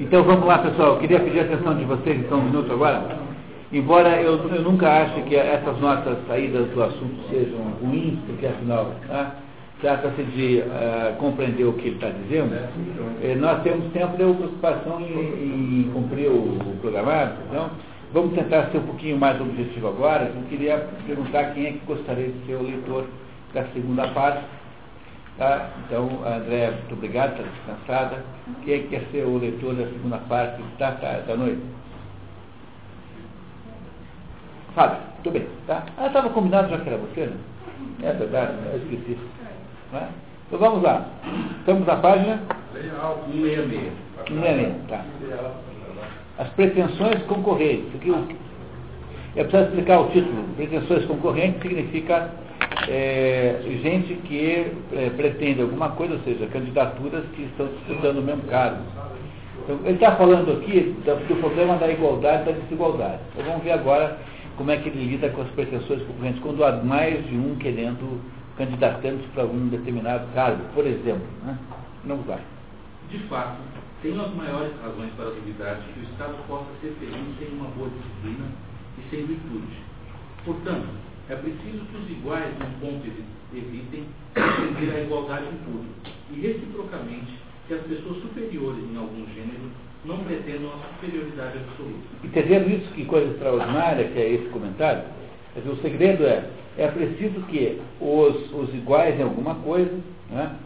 Então vamos lá, pessoal. Eu queria pedir a atenção de vocês, então, um minuto agora. Embora eu, eu nunca ache que essas nossas saídas do assunto sejam ruins, porque afinal tá, trata-se de uh, compreender o que ele está dizendo, eh, nós temos sempre a preocupação em, em cumprir o, o, programado. Então, vamos tentar ser um pouquinho mais objetivo agora. Eu queria perguntar quem é que gostaria de ser o leitor da segunda parte. Tá? Então, André, muito obrigado, está descansada. Quem é que quer ser o leitor da segunda parte da, da noite? Fábio, tudo bem, tá? Ah, estava combinado já que era você, né? É verdade, eu esqueci. Né? Então vamos lá. Estamos na página 166. 166, tá. As pretensões concorrentes. É preciso explicar o título. Pretensões concorrentes significa é, gente que é, pretende alguma coisa, ou seja, candidaturas que estão disputando o mesmo cargo. Então, ele está falando aqui do, do problema da igualdade e da desigualdade. Então vamos ver agora como é que ele lida com as pretensões concorrentes quando há mais de um querendo candidatando-se para algum determinado cargo, por exemplo. Né? Vamos lá. De fato, tenho as maiores razões para duvidar de que o Estado possa ser feliz sem uma boa disciplina e sem virtude. Portanto, é preciso que os iguais num ponto evitem defender a igualdade em tudo, e reciprocamente que as pessoas superiores em algum gênero não pretendam a superioridade absoluta. Entendendo isso, que coisa extraordinária que é esse comentário, dizer, o segredo é, é preciso que os, os iguais em alguma coisa, né,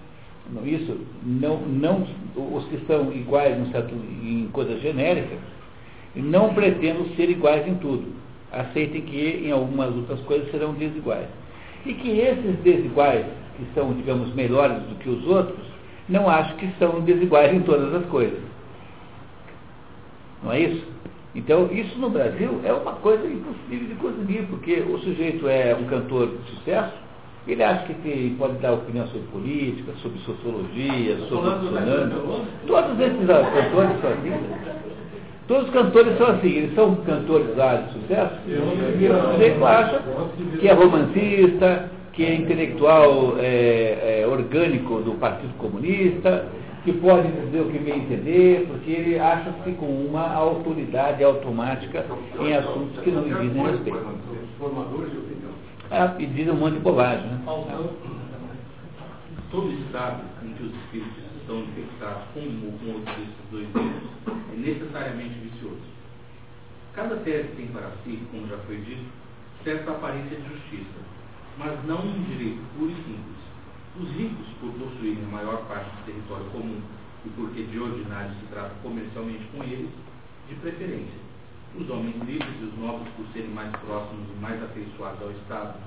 isso, não, não, os que são iguais certo, em coisas genéricas, não pretendam ser iguais em tudo. Aceitem que em algumas outras coisas serão desiguais. E que esses desiguais, que são, digamos, melhores do que os outros, não acho que são desiguais em todas as coisas. Não é isso? Então, isso no Brasil é uma coisa impossível de conseguir, porque o sujeito é um cantor de sucesso, ele acha que pode dar opinião sobre política, sobre sociologia, sobre o Todos esses cantores são assim. Todos os cantores são assim, eles são cantores lá de sucesso, e o sujeito acha que é romancista, que é intelectual é, é, orgânico do Partido Comunista, que pode dizer o que bem entender, porque ele acha-se com uma autoridade automática em assuntos que não lhe dizem respeito. É, e dizem um monte de bobagem. Né? Todo estado em que os espíritos estão infectados com um ou com outro desses dois erros é necessariamente vicioso. Cada tese tem para si, como já foi dito, certa aparência de justiça, mas não um direito puro e simples os ricos, por possuírem a maior parte do território comum e porque de ordinário se trata comercialmente com eles, de preferência. Os homens livres e os nobres, por serem mais próximos e mais afeiçoados ao Estado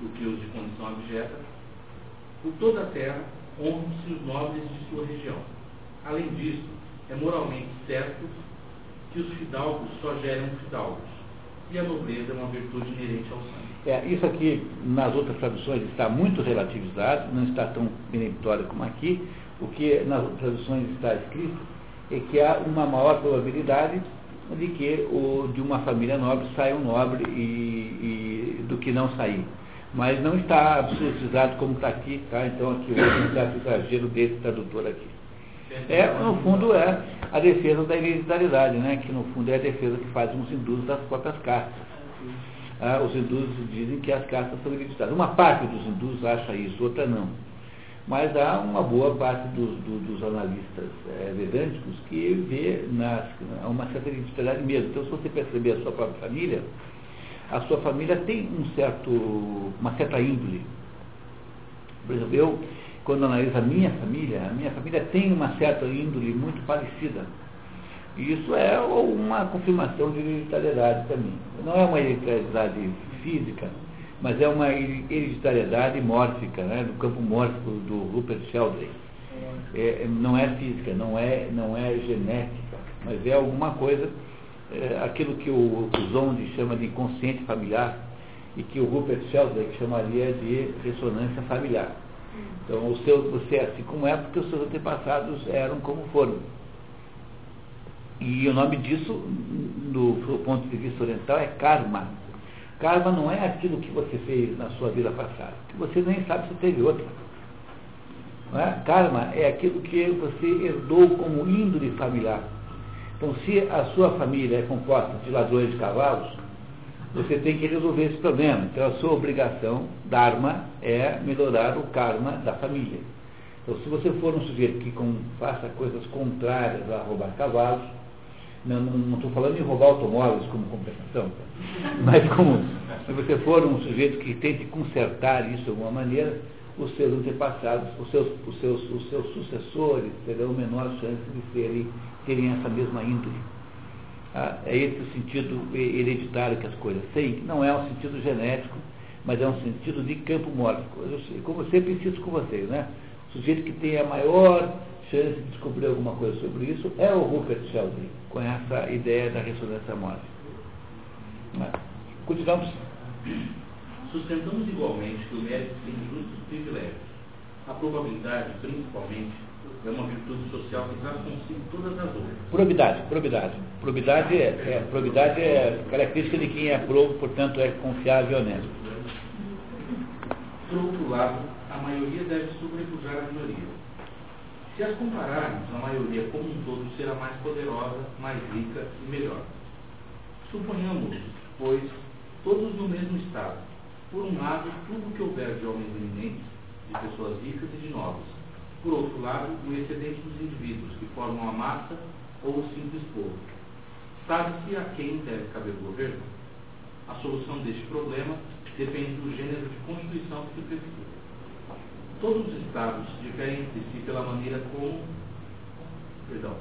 do que os de condição abjeta, por toda a terra honram-se os nobres de sua região. Além disso, é moralmente certo que os fidalgos só geram fidalgos, e a nobreza é uma virtude inerente ao sangue. É, isso aqui, nas outras traduções, está muito relativizado, não está tão peremptório como aqui. O que nas outras traduções está escrito é que há uma maior probabilidade de que o, de uma família nobre saia um nobre e, e do que não sair. Mas não está absolutizado como está aqui, tá? Então aqui houve um certo exagero desse tradutor aqui. É, no fundo, é a defesa da hereditariedade, né? que no fundo é a defesa que faz os hindus das próprias castas. Ah, os hindus dizem que as castas são hereditárias. Uma parte dos hindus acha isso, outra não. Mas há uma boa parte dos, do, dos analistas é, vedânticos que vê nas, uma certa hereditariedade mesmo. Então, se você perceber a sua própria família, a sua família tem um certo, uma certa índole. Por exemplo, eu, quando analiso a minha família, a minha família tem uma certa índole muito parecida isso é uma confirmação de hereditariedade também. Não é uma hereditariedade física, mas é uma hereditariedade mórfica, né, do campo mórfico do Rupert Sheldrake. É, não é física, não é, não é genética, mas é alguma coisa, é, aquilo que o, o Zonde chama de inconsciente familiar e que o Rupert Sheldrake chamaria de ressonância familiar. Então, o seu, você é assim como é porque os seus antepassados eram como foram. E o nome disso, do ponto de vista oriental, é karma. Karma não é aquilo que você fez na sua vida passada, que você nem sabe se teve outra. É? Karma é aquilo que você herdou como índole familiar. Então, se a sua família é composta de ladrões de cavalos, você tem que resolver esse problema. Então, a sua obrigação, Dharma, é melhorar o karma da família. Então, se você for um sujeito que com, faça coisas contrárias a roubar cavalos, não estou falando em roubar automóveis como compensação, tá? mas como se você for um sujeito que tente consertar isso de alguma maneira, os seus antepassados, os seus, os seus, os seus sucessores terão menor chance de serem, terem essa mesma índole. Ah, é esse o sentido hereditário que as coisas têm, não é um sentido genético, mas é um sentido de campo mórfico. Como eu sempre insisto com vocês, né? O sujeito que tem a maior chance de descobrir alguma coisa sobre isso é o Rupert Sheldrake, com essa ideia da ressonância mórfica. Né? Continuamos. Sustentamos igualmente que o mérito tem justos privilégios. A probabilidade, principalmente, é uma virtude social que traz consigo todas as outras. Probidade, probidade. Probidade é, é, probidade é característica de quem é probo, portanto é confiável e honesto. Por outro lado, a maioria deve sobrepujar a minoria. Se as compararmos, a maioria como um todo será mais poderosa, mais rica e melhor. Suponhamos, pois, todos no mesmo estado por um lado, tudo que houver de homens eminentes, de pessoas ricas e de nobres. Por outro lado, o excedente dos indivíduos, que formam a massa ou o simples povo. Sabe-se a quem deve caber o governo? A solução deste problema depende do gênero de constituição que se precisa. Todos os estados diferem entre si pela maneira como, perdão,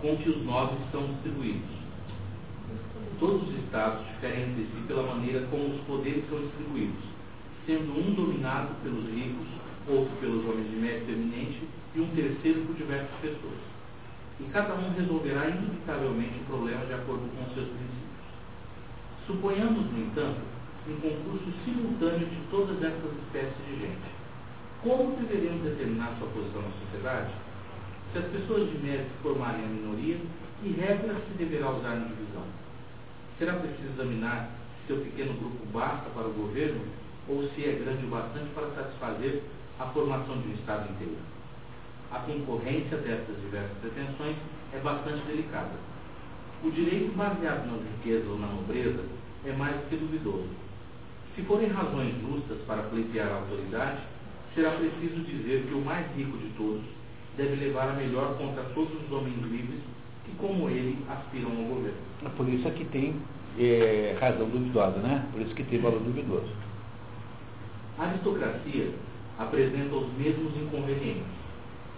com que os nobres são distribuídos Todos os estados diferem entre si pela maneira como os poderes são distribuídos, sendo um dominado pelos ricos, outro pelos homens de mérito eminente e um terceiro por diversas pessoas. E cada um resolverá indubitavelmente o problema de acordo com seus princípios. Suponhamos, no entanto, um concurso simultâneo de todas essas espécies de gente. Como deveríamos determinar sua posição na sociedade? Se as pessoas de mérito formarem a minoria, que regras se deverá usar na divisão? Será preciso examinar se seu pequeno grupo basta para o governo ou se é grande o bastante para satisfazer a formação de um Estado inteiro? A concorrência dessas diversas pretensões é bastante delicada. O direito baseado na riqueza ou na nobreza é mais que duvidoso. Se forem razões justas para pleitear a autoridade, será preciso dizer que o mais rico de todos deve levar a melhor contra todos os homens livres que, como ele, aspiram ao governo. Por isso é que tem é, razão duvidosa, né? Por isso que tem valor duvidoso. A aristocracia apresenta os mesmos inconvenientes.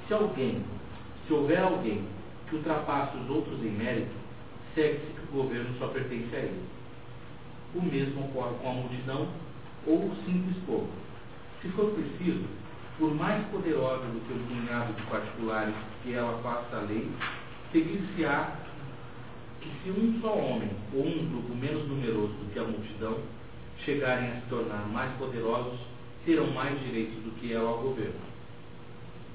Se alguém, se houver alguém que ultrapasse os outros em mérito, segue-se que o governo só pertence a ele. O mesmo ocorre com a multidão ou o simples povo. Se for preciso, por mais poderosa do que o punhado de particulares que ela faça a lei, seguir-se-á que se um só homem ou um grupo menos numeroso do que a multidão chegarem a se tornar mais poderosos, terão mais direitos do que ela ao governo.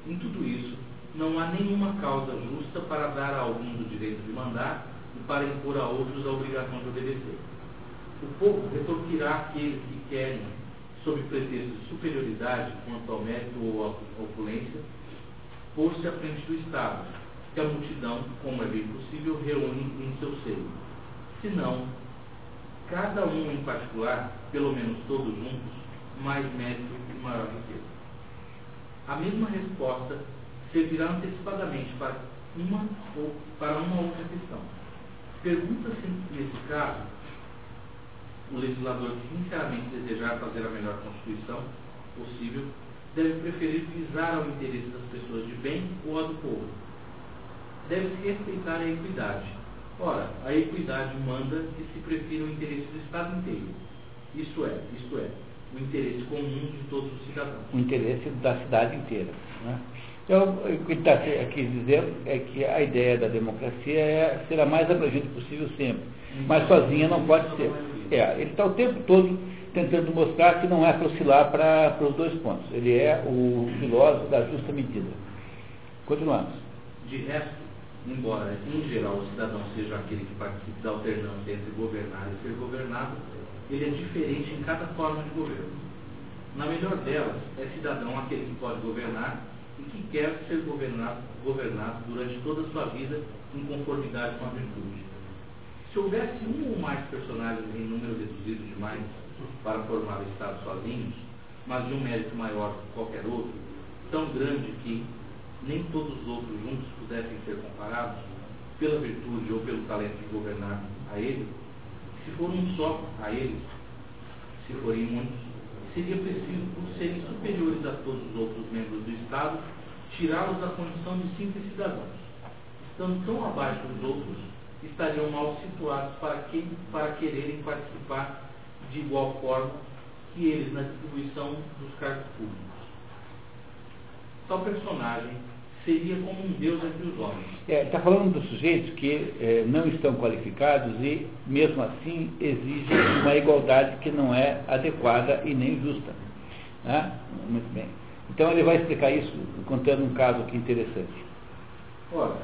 Em tudo isso, não há nenhuma causa justa para dar a algum o direito de mandar e para impor a outros a obrigação de obedecer. O povo retorquirá aqueles que querem, sob pretexto de superioridade quanto ao mérito ou à opulência, pôr-se à frente do Estado, que a multidão, como é bem possível, reúne em seu seio. Se não, cada um em particular, pelo menos todos juntos, mais mérito e maior riqueza. A mesma resposta servirá antecipadamente para uma ou para uma outra questão. Pergunta-se, nesse caso, o legislador que sinceramente desejar fazer a melhor Constituição possível deve preferir visar ao interesse das pessoas de bem ou a do povo deve-se respeitar a equidade. Ora, a equidade manda que se prefira o interesse do Estado inteiro. Isto é, isto é, o interesse comum de todos os cidadãos. O interesse da cidade inteira. Né? Então, o que está aqui dizendo é que a ideia da democracia é ser a mais abrangente possível sempre. Mas sozinha não pode ser. É, ele está o tempo todo tentando mostrar que não é para oscilar para os dois pontos. Ele é o filósofo da justa medida. Continuamos. De resto, embora em geral o cidadão seja aquele que participe da alternância entre governar e ser governado, ele é diferente em cada forma de governo. Na melhor delas, é cidadão aquele que pode governar e que quer ser governado, governado durante toda a sua vida em conformidade com a virtude. Se houvesse um ou mais personagens em número reduzido demais para formar o Estado sozinhos, mas de um mérito maior que qualquer outro, tão grande que nem todos os outros juntos pudessem ser comparados, pela virtude ou pelo talento de governar a ele, se for um só a eles, se forem muitos, seria preciso, por serem superiores a todos os outros membros do Estado, tirá-los da condição de simples cidadãos. Estando tão abaixo dos outros, estariam mal situados para, que, para quererem participar de igual forma que eles na distribuição dos cargos públicos. Tal personagem seria como um Deus entre os homens. Está é, tá falando dos sujeitos que é, não estão qualificados e, mesmo assim, exigem uma igualdade que não é adequada e nem justa. Né? Muito bem. Então ele vai explicar isso contando um caso aqui interessante. Ora,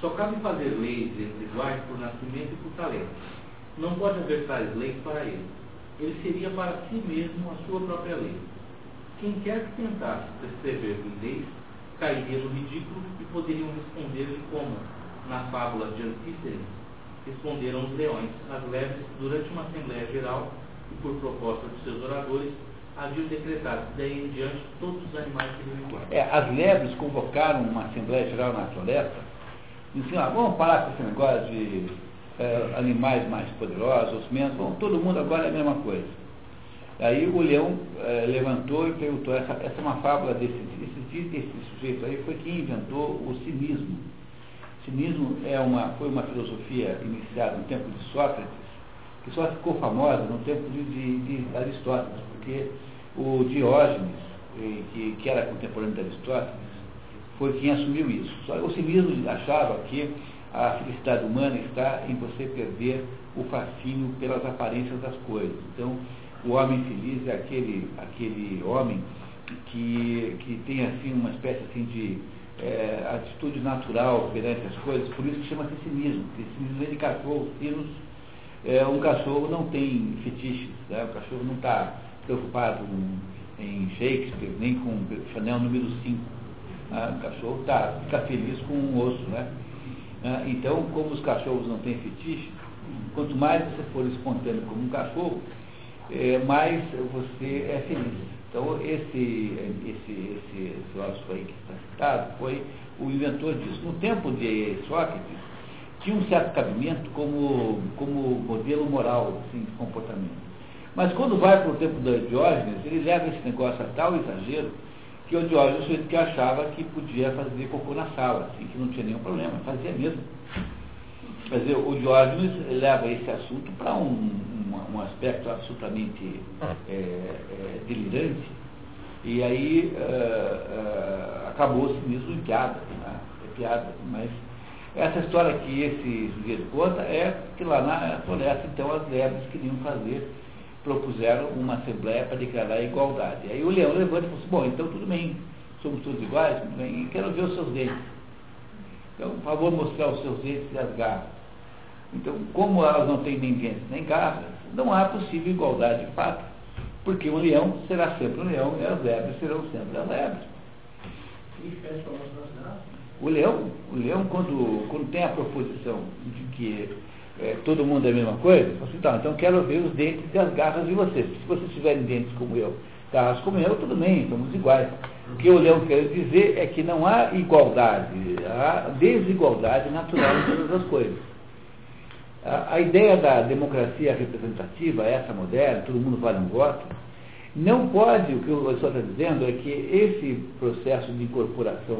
só cabe fazer leis entre iguais por nascimento e por talento. Não pode haver tais leis para ele. Ele seria para si mesmo a sua própria lei. Quem quer que tentasse prescrever leis cairia no ridículo e poderiam responder-lhe como, na fábula de Antístenes, responderam os leões às leves durante uma Assembleia Geral e, por proposta dos seus oradores, haviam decretado que daí em diante todos os animais seriam iguais. É, as lebres convocaram uma Assembleia Geral na floresta e disseram, ah, vamos parar com esse negócio de é, animais mais poderosos, menos, bom, todo mundo agora é a mesma coisa. Aí o leão é, levantou e perguntou, essa, essa é uma fábula desse, esse, esse sujeito aí foi quem inventou o cinismo. Cinismo é uma, foi uma filosofia iniciada no tempo de Sócrates, que só ficou famosa no tempo de, de, de Aristóteles, porque o Diógenes, que, que era contemporâneo de Aristóteles, foi quem assumiu isso. O cinismo achava que a felicidade humana está em você perder o fascínio pelas aparências das coisas. Então, o homem feliz é aquele, aquele homem que, que tem assim uma espécie assim de é, atitude natural perante as coisas, por isso que chama-se cinismo. Cinismo vem de cachorro, sinos, é, um cachorro não tem fetiches, né? o cachorro não está preocupado em Shakespeare, nem com Chanel número 5. Né? O cachorro tá, fica feliz com um osso. Né? Ah, então, como os cachorros não têm fetiche, quanto mais você for espontâneo como um cachorro, é, mais você é feliz. Então, esse, esse, esse filósofo aí que está citado foi o inventor disso. No tempo de Sócrates, tinha um certo cabimento como, como modelo moral assim, de comportamento. Mas quando vai para o tempo de Diógenes, ele leva esse negócio a tal exagero que o Diógenes foi que achava que podia fazer cocô na sala, assim, que não tinha nenhum problema, fazia mesmo. Quer dizer, o Diógenes leva esse assunto para um, um, um, aspecto absolutamente é, é, delirante, e aí uh, uh, acabou-se mesmo em piada, né? é piada, mas essa história que esse sujeito conta é que lá na floresta, então, as lebres queriam fazer, propuseram uma assembleia para declarar a igualdade. Aí o leão levanta e falou assim, bom, então tudo bem, somos todos iguais, tudo bem, e quero ver os seus dentes. Então, por favor, mostrar os seus dentes e as garras. Então, como elas não têm nem dentes nem garras, não há possível igualdade de fato. Porque o leão será sempre um leão e as lebres serão sempre as lebres. O leão, o leão quando, quando tem a proposição de que é, todo mundo é a mesma coisa, assim, tá, então quero ver os dentes e as garras de vocês. Se vocês tiverem dentes como eu, garras como eu, tudo bem, somos iguais. O que o leão quer dizer é que não há igualdade, há desigualdade natural em todas as coisas. A, a ideia da democracia representativa, essa moderna, todo mundo vale um voto, não pode, o que o senhor está dizendo é que esse processo de incorporação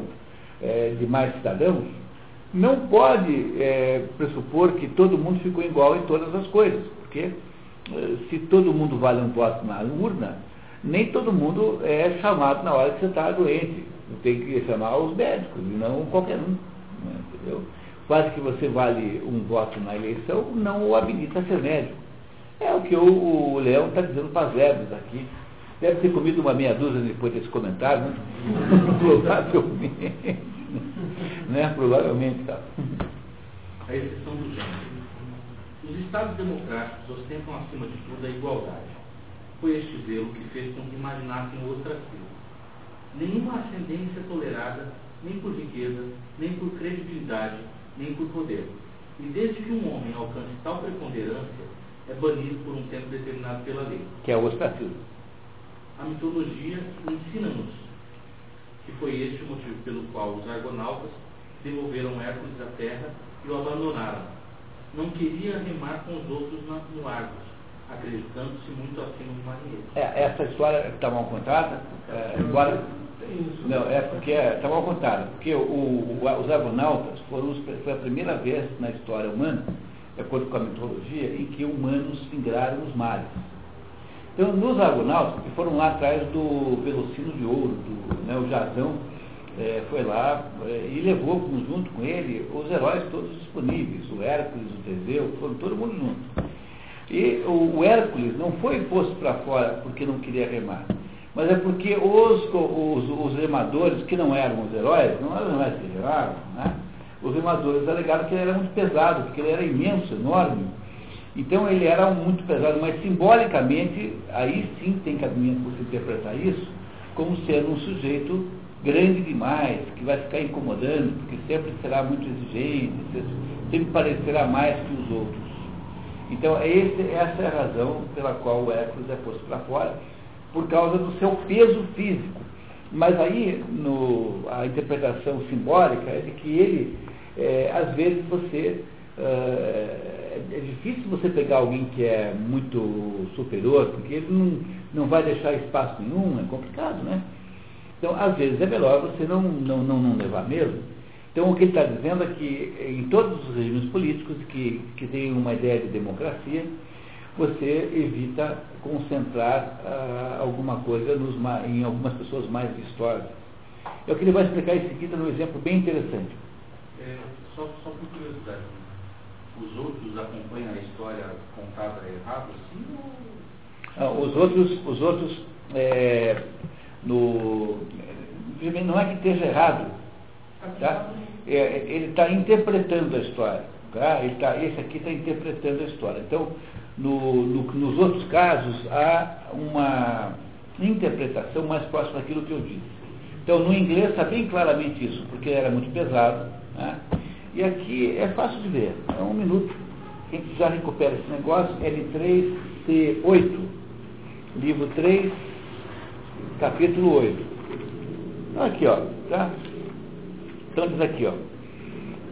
é, de mais cidadãos não pode é, pressupor que todo mundo ficou igual em todas as coisas, porque é, se todo mundo vale um voto na urna, nem todo mundo é chamado na hora que você está doente. Tem que chamar os médicos, e não qualquer um. Né, entendeu? Quase que você vale um voto na eleição, não o habilita a ser médico. É o que o, o Leão está dizendo para as lebres aqui. Deve ter comido uma meia dúzia depois desse comentário, né? Provavelmente. né? Provavelmente tá. A exceção do gênero. Os Estados democráticos ostentam acima de tudo a igualdade. Foi este zelo que fez com que imaginassem o ostracismo. nenhuma ascendência tolerada, nem por riqueza, nem por credibilidade, nem por poder. E desde que um homem alcance tal preponderância, é banido por um tempo determinado pela lei. Que é o ostracismo. A mitologia ensina-nos que foi este o motivo pelo qual os argonautas devolveram Hércules à terra e o abandonaram. Não queria remar com os outros no Argos, acreditando-se muito acima do marinheiro. É, essa história está mal contada, é, embora. Não, é porque está mal contada, porque o, o, os argonautas foram, foi a primeira vez na história humana, de acordo com a mitologia, em que humanos singraram os mares. Então, nos argonautas, que foram lá atrás do Velocino de Ouro, do, né, o Jazão, é, foi lá é, e levou junto com ele os heróis todos disponíveis, o Hércules, o Teseu, foram todo mundo junto. E o, o Hércules não foi posto para fora porque não queria remar, mas é porque os, os, os remadores, que não eram os heróis, não eram os heróis que remavam, né? os remadores alegaram que ele era muito pesado, porque ele era imenso, enorme. Então ele era muito pesado, mas simbolicamente, aí sim tem cabimento você interpretar isso como sendo um sujeito grande demais, que vai ficar incomodando, porque sempre será muito exigente, sempre parecerá mais que os outros. Então, é esse, essa é a razão pela qual o Hércules é posto para fora, por causa do seu peso físico. Mas aí, no, a interpretação simbólica é de que ele, é, às vezes, você. É, é difícil você pegar alguém que é muito superior, porque ele não, não vai deixar espaço nenhum, é complicado, né? Então, às vezes, é melhor você não, não, não, não levar mesmo. Então, o que ele está dizendo é que em todos os regimes políticos que, que têm uma ideia de democracia, você evita concentrar ah, alguma coisa nos, em algumas pessoas mais vistosas. É o que ele vai explicar em seguida num exemplo bem interessante. É, só, só por curiosidade, os outros acompanham a história contada errada assim ou... Ah, os outros, os outros é, no, não é que esteja errado, tá? É, ele está interpretando a história. Tá? Ele tá, esse aqui está interpretando a história. Então, no, no, nos outros casos, há uma interpretação mais próxima daquilo que eu disse. Então, no inglês está bem claramente isso, porque era muito pesado. Né? E aqui é fácil de ver. É um minuto. Quem já recupera esse negócio, L3, T8, livro 3, capítulo 8. Então, aqui, ó, tá? Então diz aqui, ó.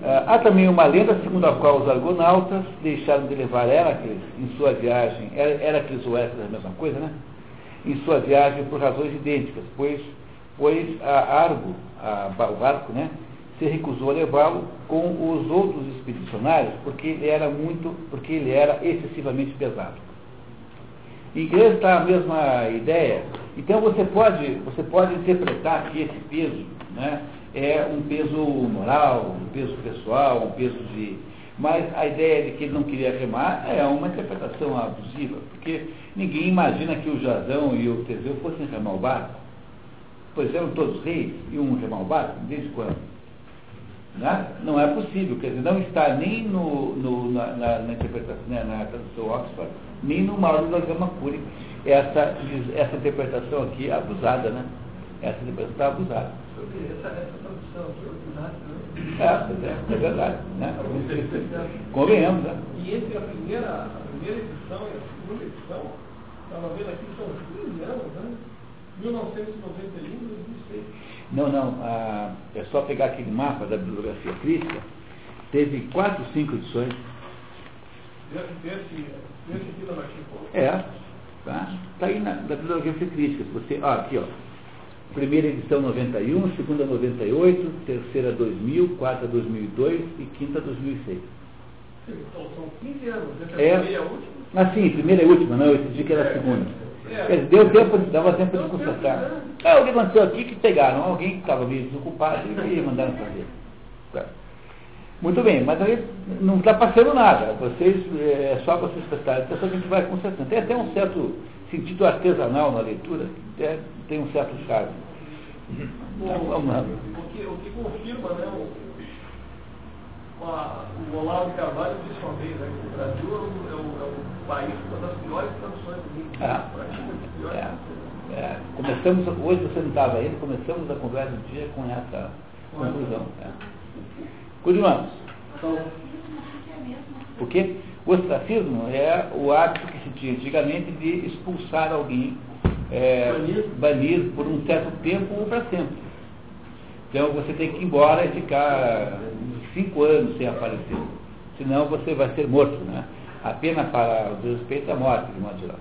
Ah, há também uma lenda segundo a qual os argonautas deixaram de levar Heracles em sua viagem, Heracles ou Hércules é a mesma coisa, né? Em sua viagem por razões idênticas, pois, pois a Argo, a, o barco, né? Se recusou a levá-lo com os outros expedicionários porque ele era muito, porque ele era excessivamente pesado. Em inglês está a mesma ideia. Então você pode, você pode interpretar que esse peso né, é um peso moral, um peso pessoal, um peso de. Mas a ideia de que ele não queria remar é uma interpretação abusiva, porque ninguém imagina que o Jazão e o Teseu fossem remar o barco. Pois eram todos reis e um remar o barco, desde quando? Né? Não é possível, quer dizer, não está nem no, no na, na, na, interpretação, né, na tradução Oxford, nem no Mauro da Gama Curi, essa, essa interpretação aqui abusada, né? Essa interpretação está abusada. Essa, essa tradução aqui é É, é verdade. Né? Convenhamos, né? E entre a primeira, a primeira edição e a segunda edição, estava vendo aqui, são 15 anos, né? 1991 e 2006. Não, não. Ah, é só pegar aquele mapa da bibliografia crítica. Teve quatro, cinco edições. É. Tá? Está aí na, na bibliografia crítica. Você, ó, aqui, ó. Primeira edição 91, segunda 98, terceira 2000, quarta 2002 e quinta 2006. Então são 15 anos. Essa é, é a primeira e a última? Ah, sim, primeira e última, não, eu entendi que era a segunda. É. Dizer, deu tempo, dava tempo de consertar. Ah, o que aconteceu aqui que pegaram alguém que estava meio desocupado e mandaram fazer. Muito bem, mas aí não está passando nada. Vocês, é só vocês prestarem atenção que a gente vai consertando. Tem até um certo sentido artesanal na leitura, é, tem um certo charme. Então, lá. O que, o que confirma, né, o, uma, o Olavo Carvalho disse uma vez, né, que o Brasil é o, é o país com uma das piores traduções do mundo. Ah, é, é, começamos, hoje você não estava ainda, começamos a conversa do dia com essa conclusão. É. Continuamos. Porque o ostracismo é o hábito que se tinha antigamente de expulsar alguém, é, banir por um certo tempo ou para sempre. Então você tem que ir embora e ficar cinco anos sem aparecer. Senão você vai ser morto. Né? A pena para o respeito é a morte, de modo geral.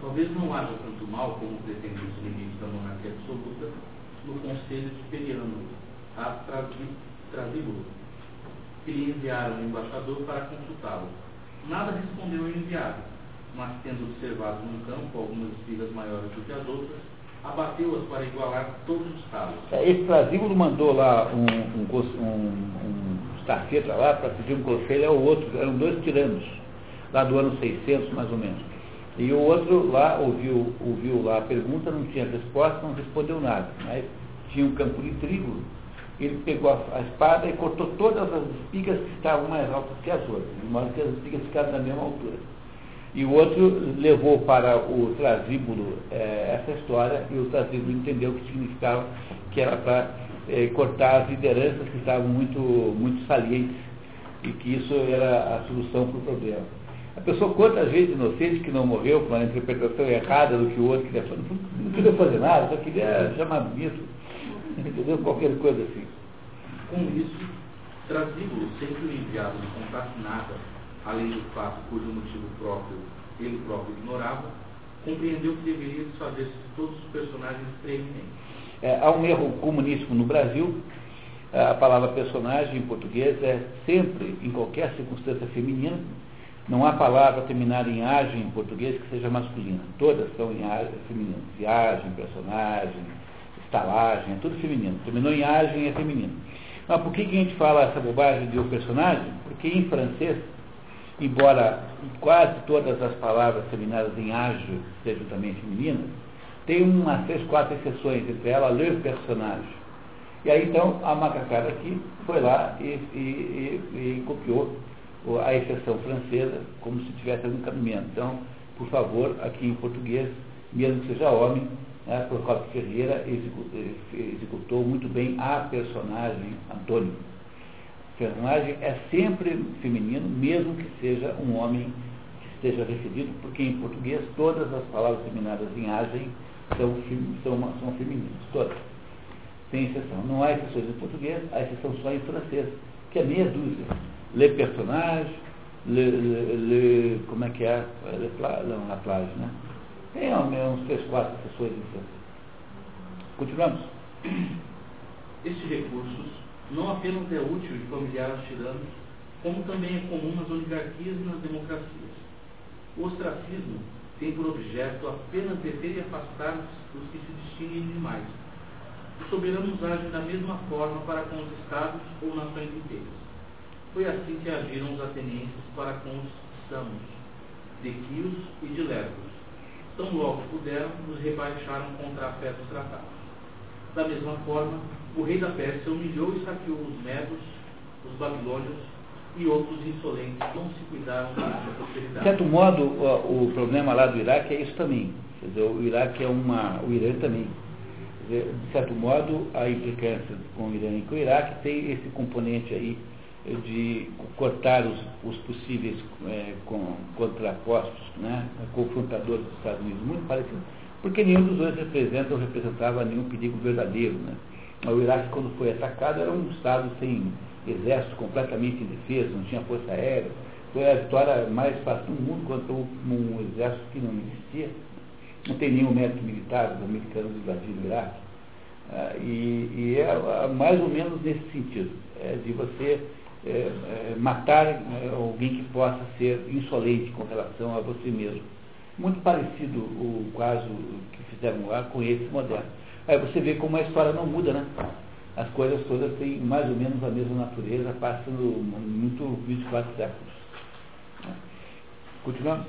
Talvez não haja tanto mal como pretende os limites da monarquia absoluta no Conselho Superiano, a Trasíbulo, que lhe enviaram um embaixador para consultá-lo. Nada respondeu ao enviado, mas tendo observado no campo algumas espigas maiores do que as outras, abateu-as para igualar todos os talos. É, esse Trasíbulo mandou lá um, um, um, um lá para pedir um conselho ao outro, eram dois tiranos, lá do ano 600 mais ou menos. E o outro lá ouviu, ouviu lá a pergunta, não tinha resposta, não respondeu nada. Mas tinha um campo de trigo, ele pegou a, a espada e cortou todas as espigas que estavam mais altas que as outras, de modo que as espigas ficaram da mesma altura. E o outro levou para o trasíbulo é, essa história e o trasíbulo entendeu que significava que era para é, cortar as lideranças que estavam muito, muito salientes e que isso era a solução para o problema. A pessoa quantas vezes inocente que não morreu com uma interpretação errada do que o outro queria fazer, não queria fazer nada, só queria chamar bonito, entendeu? Qualquer coisa assim. Com isso, Trasíbulo, sempre o enviado não contasse nada além do fato cujo motivo próprio ele próprio ignorava, compreendeu que deveria desfazer-se de todos os personagens preeminentes. É, há um erro comunístico no Brasil. A palavra personagem em português é sempre, em qualquer circunstância feminina. Não há palavra terminada em agem em português que seja masculina. Todas são em agem feminino. Viagem, personagem, estalagem, é tudo feminino. Terminou em agem é feminino. Mas por que, que a gente fala essa bobagem de o personagem? Porque em francês embora quase todas as palavras terminadas em ágio sejam também femininas, tem umas três, quatro exceções, entre elas le personagem. E aí então a macacada aqui foi lá e, e, e, e copiou a exceção francesa como se tivesse algum cabimento. Então, por favor, aqui em português, mesmo que seja homem, né, Procopio Ferreira executou muito bem a personagem Antônio personagem é sempre feminino, mesmo que seja um homem que esteja referido, porque em português todas as palavras terminadas em agem são, são, são femininas, todas. Tem exceção. Não há exceções em português, há exceção só em francês, que é meia dúzia. Le personnage, le, le, le como é que é? Le, não, la plage, né? Tem uns três, quatro exceções em francês. Continuamos. Estes recursos não apenas é útil e familiar aos tiranos, como também é comum nas oligarquias e nas democracias. O ostracismo tem por objeto apenas deter e afastar os que se distinguem demais. Os soberanos agem da mesma forma para com os estados ou nações inteiras. Foi assim que agiram os atenienses para com os samos, de Quios e de Lercos. Tão logo puderam, nos rebaixaram contra a fé dos tratados. Da mesma forma, o rei da Pérsia humilhou e saqueou os medos, os babilônios e outros insolentes não se cuidaram da prosperidade. De certo modo, o, o, problema lá do Iraque é isso também. Quer dizer, o Iraque é uma. o Irã também. Dizer, de certo modo, a implicância com o Irã e com o Iraque tem esse componente aí de cortar os, os possíveis é, com, contrapostos, né, confrontadores dos Estados Unidos, muito parecido, porque nenhum dos dois representa ou representava nenhum perigo verdadeiro. Né. O Iraque, quando foi atacado, era um Estado sem exército, completamente indefeso, não tinha força aérea. Foi a vitória mais fácil do mundo contra um exército que não existia. Não tem nenhum mérito militar dos americanos invadindo o Iraque. Ah, e, e, é ah, mais ou menos nesse sentido, é de você é, é, matar é, alguém que possa ser insolente com relação a você mesmo. Muito parecido o caso que fizeram lá com esse moderno. Aí você vê como a história não muda, né? As coisas todas têm mais ou menos a mesma natureza, passando muito 24 séculos. Continuamos?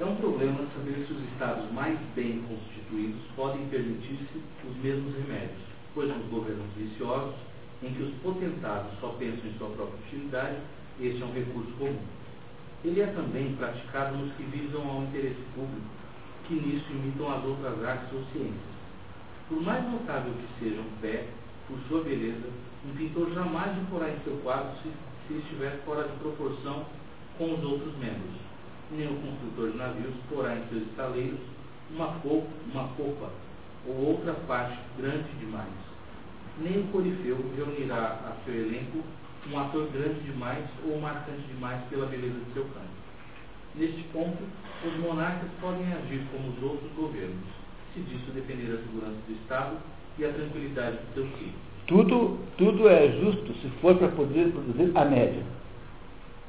É um problema saber se os estados mais bem constituídos podem permitir-se os mesmos remédios, pois nos governos viciosos, em que os potentados só pensam em sua própria utilidade, este é um recurso comum. Ele é também praticado nos que visam ao interesse público, que nisso imitam as outras artes ou ciências. Por mais notável que seja um pé, por sua beleza, um pintor jamais porá em seu quadro se, se estiver fora de proporção com os outros membros. Nem o construtor de navios porá em seus estaleiros uma, polpa, uma polpa ou outra parte grande demais. Nem o corifeu reunirá a seu elenco um ator grande demais ou marcante demais pela beleza de seu canto. Neste ponto, os monarcas podem agir como os outros governos, se disso depender a segurança do Estado e a tranquilidade do seu filho. Tudo, tudo é justo se for para poder produzir a média.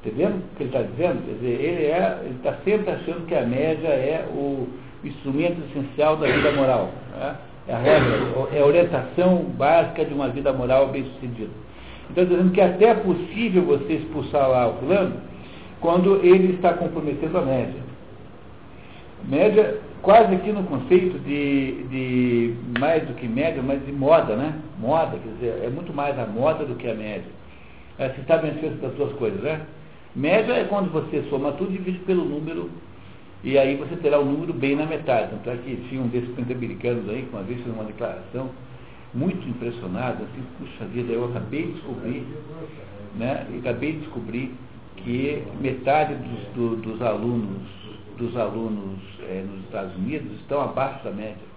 Entendendo o que ele está dizendo? Quer dizer, ele é, está sempre achando que a média é o instrumento essencial da vida moral. Né? É a regra, é a orientação básica de uma vida moral bem sucedida. Então, dizendo que até é possível você expulsar lá o fulano quando ele está comprometendo a média. Média, quase aqui no conceito de, de mais do que média, mas de moda, né? Moda, quer dizer, é muito mais a moda do que a média. É, você está vencendo das duas coisas, né? Média é quando você soma tudo e divide pelo número, e aí você terá o número bem na metade. Tanto é que tinha um desses americanos aí, que uma vez fez uma declaração, muito impressionado, assim, puxa vida, eu acabei de descobrir, né? Acabei de descobrir que metade dos, do, dos alunos, dos alunos é, nos Estados Unidos estão abaixo da média.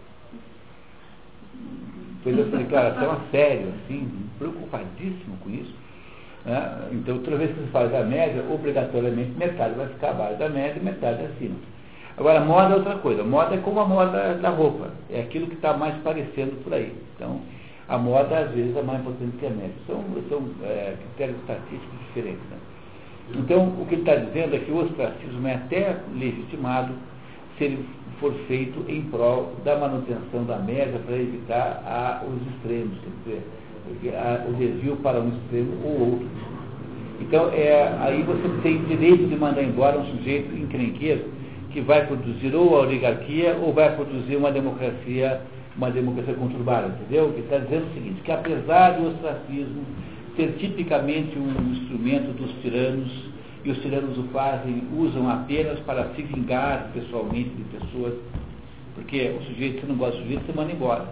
Fez essa declaração a sério, assim, preocupadíssimo com isso. Né? Então, toda vez que você faz a média, obrigatoriamente metade vai ficar abaixo da média e metade acima. Agora, moda é outra coisa. Moda é como a moda da roupa. É aquilo que está mais parecendo por aí. Então, a moda, às vezes, é mais importante que a média. São, são é, critérios estatísticos diferentes. Né? Então, o que ele está dizendo é que o ostracismo é até legitimado se ele for feito em prol da manutenção da média para evitar a, os extremos. Quer dizer, o desvio para um extremo ou outro. Então, é, aí você tem direito de mandar embora um sujeito encrenqueiro que vai produzir ou a oligarquia ou vai produzir uma democracia, uma democracia conturbada, entendeu? Ele está dizendo o seguinte, que apesar do ostracismo ser tipicamente um instrumento dos tiranos, e os tiranos o fazem, usam apenas para se vingar pessoalmente de pessoas, porque o sujeito, se não gosta do sujeito, você manda embora.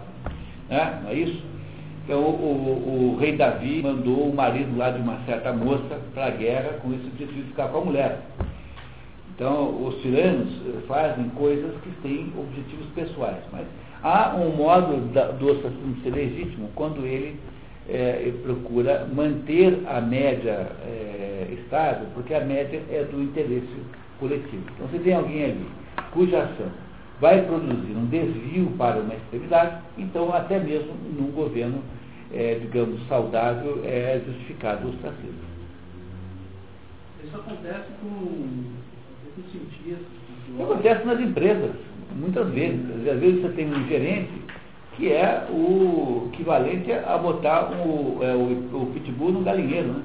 Né? Não é isso? Então, o, o, o, rei Davi mandou o marido lá de uma certa moça para a guerra com esse objetivo de ficar com a mulher. Então, os tiranos eh, fazem coisas que têm objetivos pessoais. Mas há um modo da, do assassino ser legítimo quando ele, é, procura manter a média é, estável, porque a média é do interesse coletivo. Então, se tem alguém ali cuja ação vai produzir um desvio para uma extremidade, então até mesmo num governo é, digamos, saudável, é justificado o ostracismo. Isso acontece com esses cientistas. Acontece nas empresas, muitas vezes. Às vezes você tem um gerente que é o equivalente a botar o, é, o, o pitbull no galinheiro. Né?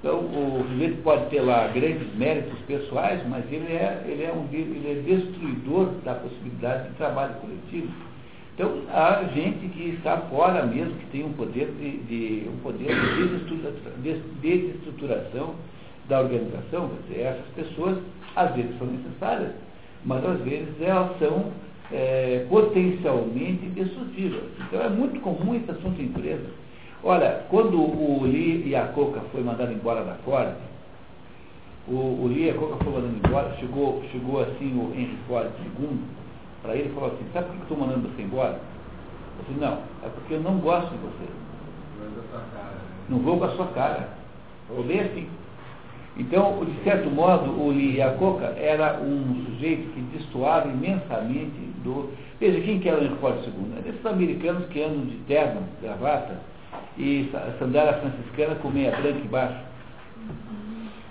Então, o sujeito pode ter lá grandes méritos pessoais, mas ele é, ele é, um, ele é destruidor da possibilidade de trabalho coletivo então, há gente que está fora mesmo, que tem um poder de, de um poder de desestruturação da organização. Dizer, essas pessoas, às vezes, são necessárias, mas às vezes elas são é, potencialmente destrutivas. Então, é muito comum esse assunto em empresa. Olha, quando o Lee e a Coca foi mandado embora da Ford, o, o Lee e a Coca foi mandado embora, chegou, chegou assim o Henry Ford II, para ele e falou assim, sabe por que eu estou mandando você embora? Eu disse, não, é porque eu não gosto de você. Não vou com a sua cara. Eu bem assim. Então, de certo modo, o Lee Iacocca era um sujeito que destoava imensamente do. Veja, quem que era o Henrique II? É desses americanos que andam de terno, gravata e sandália franciscana com meia branca embaixo.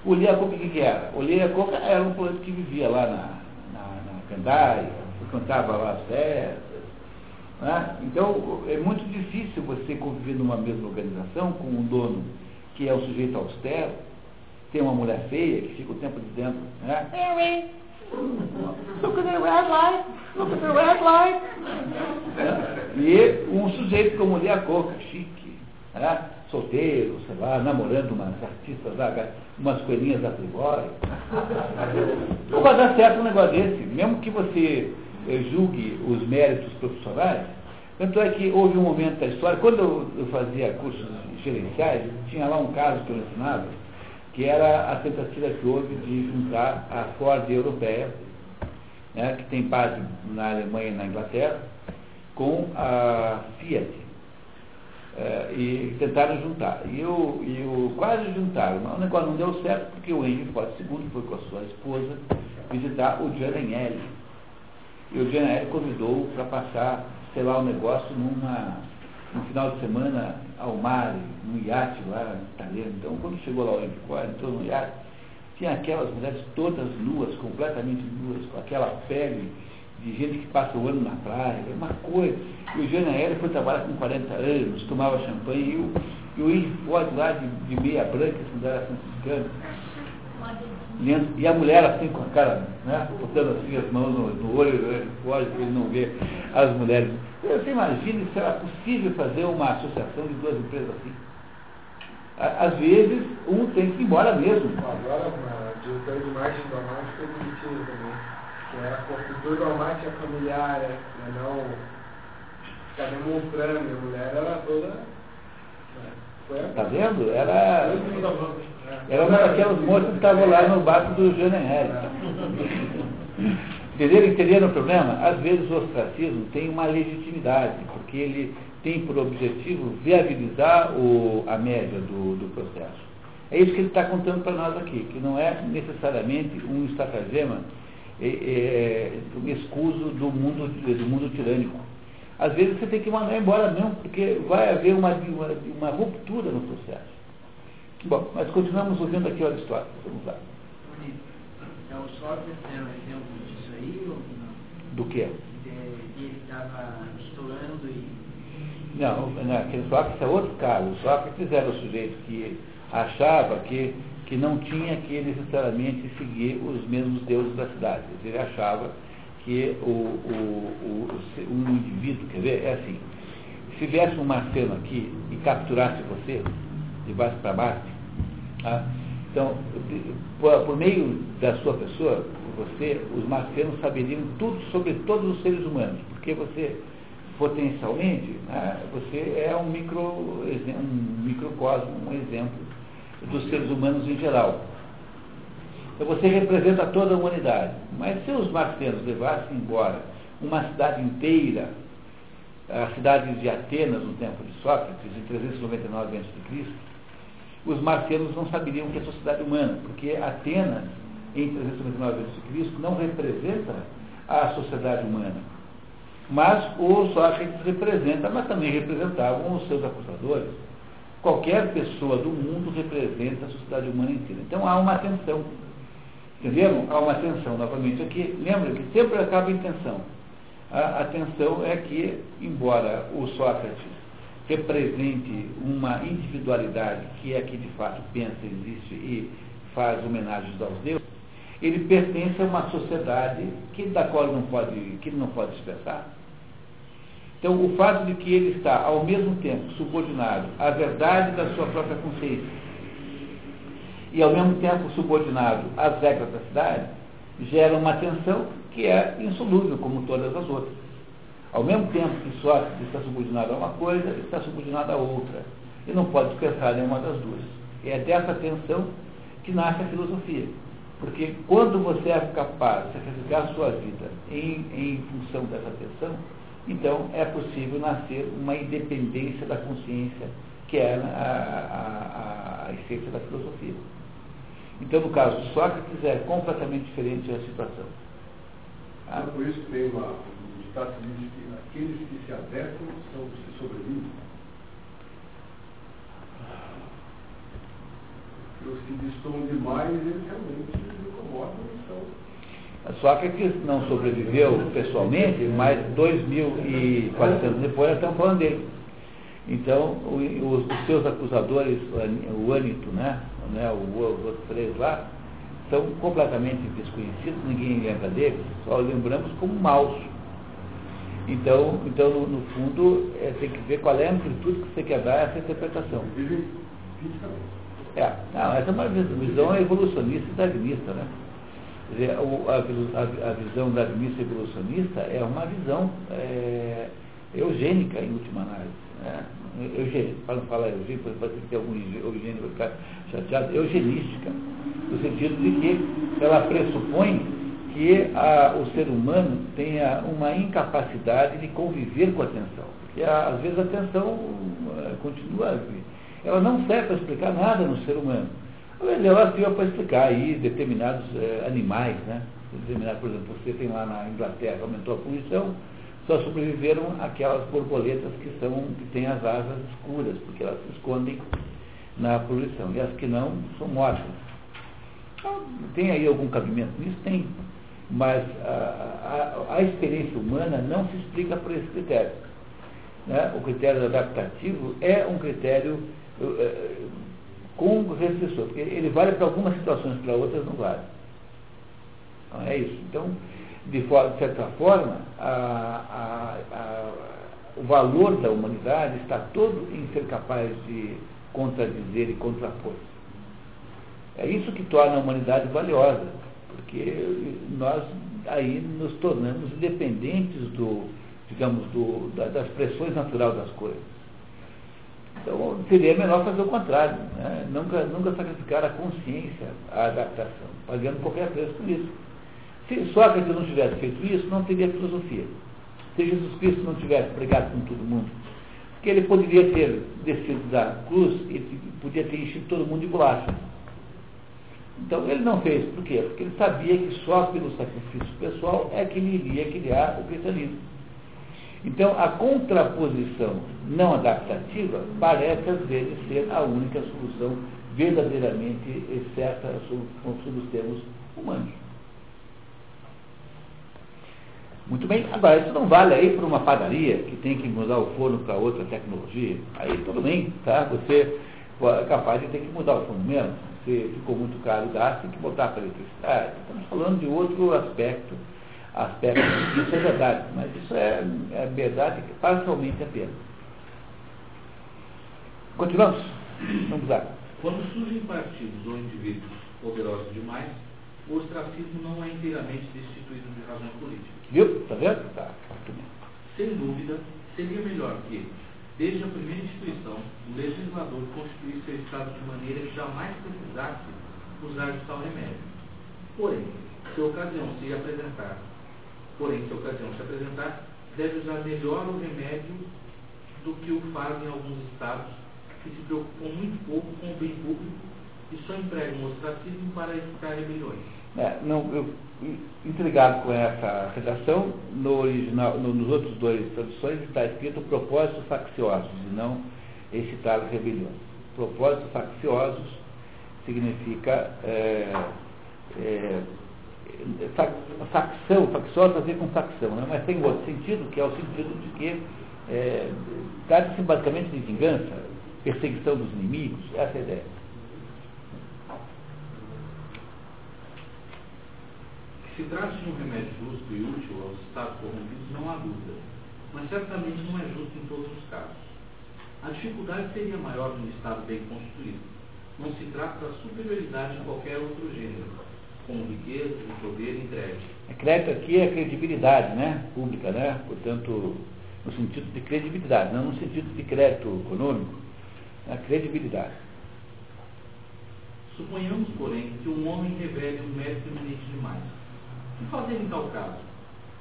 O Lee Iacocca, o que, que era? O Lee Iacocca era um político que vivia lá na, na, na cantava lá as festas. Né? Então, é muito difícil você conviver numa mesma organização com um dono que é um sujeito austero, tem uma mulher feia que fica o tempo dizendo, né? Mary, look at the red light, look at the red light. É? E um sujeito como mulher coca, chique, né? solteiro, sei lá, namorando umas artistas, umas coelhinhas da Playboy. Não vai dar certo um negócio desse, mesmo que você eh, julgue os méritos profissionais. Tanto é que houve um momento da história, quando eu fazia cursos gerenciais, tinha lá um caso que eu ensinava, que era a tentativa que houve de juntar a Ford europeia, né, que tem base na Alemanha e na Inglaterra, com a Fiat. É, e tentaram juntar. E eu quase juntaram, mas o negócio não deu certo porque o Henry Ford II foi com a sua esposa visitar o Gianelli. E o Gianelli convidou para passar, sei lá, o negócio numa, no final de semana ao mar, num iate lá italiano. Então, quando chegou lá o Ford, entrou no iate, tinha aquelas mulheres todas nuas, completamente nuas, com aquela pele de gente que passa o ano na praia, é uma coisa. E o Jânio Aéreo foi trabalhar com 40 anos, tomava champanhe, e o, e o lá de, de meia branca, sandália E a mulher assim com a cara, né, botando assim as mãos no, no olho Henry Ford, para ele não ver as mulheres. Você imagina se era possível fazer uma associação de duas empresas assim. Às vezes, um tem que ir embora mesmo. Agora, o diretor de marketing da marca foi demitido também. Que era construtor da marca familiar, né? não ficar demonstrando. A mulher era toda. Tá vendo? Era. Era uma daquelas moças que estavam lá no barco do Janenhelli. Entenderam, entenderam o problema? Às vezes o ostracismo tem uma legitimidade, porque ele tem por objetivo viabilizar o, a média do, do processo. É isso que ele está contando para nós aqui, que não é necessariamente um estratagema é, é, escuso do mundo, do mundo tirânico. Às vezes você tem que mandar embora mesmo, porque vai haver uma, uma, uma ruptura no processo. Bom, mas continuamos ouvindo aqui a história. Vamos lá. É o Sócrates é um exemplo disso aí ou não? Do que? Ele estava estourando e não, aquele Sócrates é outro caso. O Sócrates era o sujeito que achava que, que não tinha que necessariamente seguir os mesmos deuses da cidade. Ele achava que o, o, o, o indivíduo, quer ver, é assim, se viesse um marciano aqui e capturasse você, de baixo para baixo, tá? então, por, por meio da sua pessoa, você, os marcianos saberiam tudo sobre todos os seres humanos, porque você potencialmente, né, você é um, micro, um microcosmo, um exemplo dos seres humanos em geral. Então você representa toda a humanidade. Mas se os marcianos levassem embora uma cidade inteira, a cidade de Atenas no tempo de Sócrates, em 399 a.C., os marcianos não saberiam que é sociedade humana, porque Atenas, em 399 a.C., não representa a sociedade humana mas o Sócrates representa, mas também representavam os seus acusadores. Qualquer pessoa do mundo representa a sociedade humana inteira. Então há uma tensão. Entenderam? Há uma tensão, novamente aqui. Lembra que sempre acaba em tensão. A, a tensão é que, embora o Sócrates represente uma individualidade que é que de fato pensa, existe e faz homenagens aos deuses, ele pertence a uma sociedade que, da qual não pode, que ele não pode expressar. Então, o fato de que ele está, ao mesmo tempo, subordinado à verdade da sua própria consciência e, ao mesmo tempo, subordinado às regras da cidade, gera uma tensão que é insolúvel, como todas as outras. Ao mesmo tempo que Sócrates está subordinado a uma coisa, está subordinado a outra. E não pode expressar nenhuma das duas. É dessa tensão que nasce a filosofia. Porque quando você é capaz de sacrificar a sua vida em, em função dessa tensão, então é possível nascer uma independência da consciência, que é a, a, a essência da filosofia. Então, no caso de Sócrates, é completamente diferente a situação. Ah? Então, por isso que tem uma, um ditado que diz que aqueles que se adequam são os que sobrevivem. Os que destoam demais, eles realmente se incomodam e são Sócrates não sobreviveu pessoalmente, mas 2.400 anos depois estamos falando dele. Então, os, os seus acusadores, o Ânito, né, né, os outros três lá, são completamente desconhecidos, ninguém lembra deles, só lembramos como maus. Então, então no, no fundo, é, tem que ver qual é a amplitude que você quer dar a essa interpretação. É, não, essa é uma visão evolucionista e darwinista, né? Dizer, o, a, a, a, visão darwinista evolucionista é uma visão é, eugênica, em última análise. Né? Eugênica, para não falar eugênica, pode que algum eugênico vai ficar chateado, eugenística, no sentido de que ela pressupõe que a, o ser humano tenha uma incapacidade de conviver com a atenção. Porque às vezes a atenção uh, continua, ela não serve para explicar nada no ser humano. Ela serviu para explicar aí determinados uh, animais, né? Determinado, por exemplo, você tem lá na Inglaterra, aumentou a poluição, só sobreviveram aquelas borboletas que, são, que têm as asas escuras, porque elas se escondem na poluição. E as que não são mortas. Então, tem aí algum cabimento nisso? Tem. Mas a, a, a, experiência humana não se explica por esse critério. Né? O critério adaptativo é um critério uh, com restrição, porque ele vale para algumas situações, para outras não vale. Então, é isso. Então, de, de certa forma, a, o valor da humanidade está todo em ser capaz de contradizer e contrapor. É isso que torna a humanidade valiosa porque nós aí nos tornamos dependentes do, digamos, do, da, das pressões naturais das coisas. Então seria melhor fazer o contrário, né? nunca, nunca sacrificar a consciência, a adaptação, pagando qualquer preço por isso. Se Sócrates não tivesse feito isso, não teria filosofia. Se Jesus Cristo não tivesse pregado com todo mundo, porque ele poderia ter descido da cruz e podia ter enchido todo mundo de bolacha. Então ele não fez, por quê? Porque ele sabia que só pelo sacrifício pessoal é que ele iria criar o cristianismo. Então a contraposição não adaptativa parece às vezes ser a única solução verdadeiramente certa sobre os termos humanos. Muito bem, agora isso não vale aí para uma padaria que tem que mudar o forno para outra tecnologia. Aí tudo bem, tá? Você é capaz de ter que mudar o forno mesmo se ficou muito caro o gás, tem que botar para eletricidade. Estamos falando de outro aspecto, aspecto isso é verdade, mas isso é, é verdade parcialmente apenas. Continuamos? Vamos lá. Quando surgem partidos ou indivíduos poderosos demais, o ostracismo não é inteiramente destituído de razão política. Viu? Está vendo? Tá. Sem dúvida, seria melhor que Desde a primeira instituição, o legislador constituísse seu Estado de maneira que jamais precisasse usar de tal remédio. Porém, se a ocasião se apresentar, porém, se a ocasião se apresentar, deve usar melhor o remédio do que o fazem alguns estados que se preocupam muito pouco com o bem público e só empregam o ostracismo para evitar rebeliões. É, não, eu, intrigado com essa redação, no original, no, nos outros dois traduções está escrito propósitos facciosos e não excitar rebeliões. Propósitos facciosos significa é, é, facção, facciosa a ver com facção, né? mas tem outro sentido, que é o sentido de que é, trata-se basicamente de vingança, perseguição dos inimigos, essa é a ideia. Se trata de um remédio justo e útil aos estados corrompidos, não há dúvida, mas certamente não é justo em todos os casos. A dificuldade seria maior num Estado bem constituído. Não se trata da superioridade de qualquer outro gênero, como riqueza, poder e crédito. A crédito aqui é credibilidade né? pública, né? portanto, no sentido de credibilidade, não no sentido de crédito econômico, a credibilidade. Suponhamos, porém, que um homem revele um mérito eminente demais que fazer em tal caso?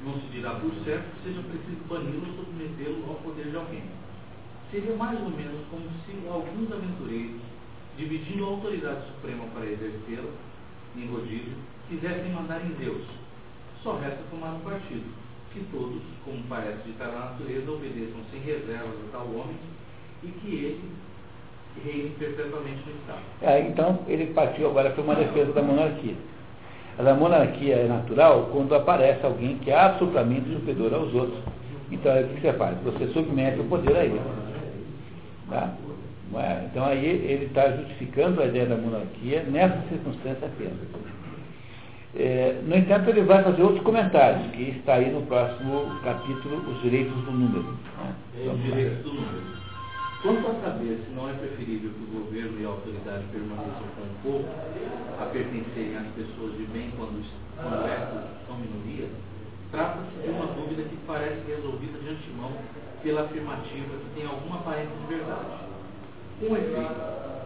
Não se dirá por certo que seja preciso bani-lo ou submetê-lo ao poder de alguém. Seria mais ou menos como se alguns aventureiros, dividindo a autoridade suprema para exercê-la, em rodízio, quisessem mandar em Deus. Só resta tomar um partido, que todos, como parece de a natureza, obedeçam sem reservas a tal homem e que ele reine perpetuamente no Estado. É, então, ele partiu agora para uma defesa da monarquia. A monarquia é natural quando aparece alguém que é absolutamente superior aos outros. Então, o que você faz? Você submete o poder a ele. Tá? É? Então, aí ele está justificando a ideia da monarquia nessa circunstância apenas. É, no entanto, ele vai fazer outros comentários, que está aí no próximo capítulo, Os Direitos do Número. Né? É, os direitos do número. Quanto a saber se não é preferível que o governo e a autoridade permaneçam com o povo, a pertencerem às pessoas de bem quando, quando estas são minorias, trata-se de uma dúvida que parece resolvida de antemão pela afirmativa que tem alguma aparência de verdade. Com efeito,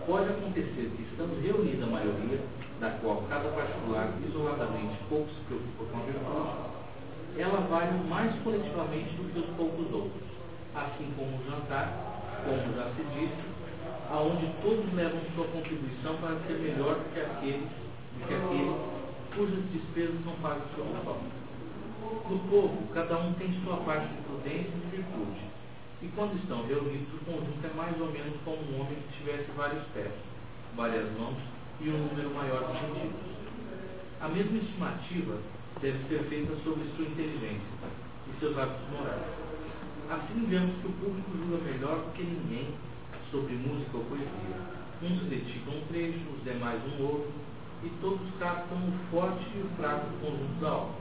pode acontecer que, estando reunida a maioria, da qual cada particular isoladamente pouco se preocupa com a virtude, ela vale mais coletivamente do que os poucos outros, assim como o jantar, como já se disse, aonde todos levam sua contribuição para ser melhor do que aqueles, do que aqueles cujas despesas são pagas pelo pão. No povo, cada um tem sua parte de prudência e de virtude, e quando estão reunidos, o conjunto é mais ou menos como um homem que tivesse vários pés, várias mãos e um número maior de sentidos. A mesma estimativa deve ser feita sobre sua inteligência e seus hábitos morais. Assim vemos que o público julga melhor do que ninguém sobre música ou poesia. Uns dedicam um trecho, os demais um outro, e todos captam o forte e o fraco conjunto da obra.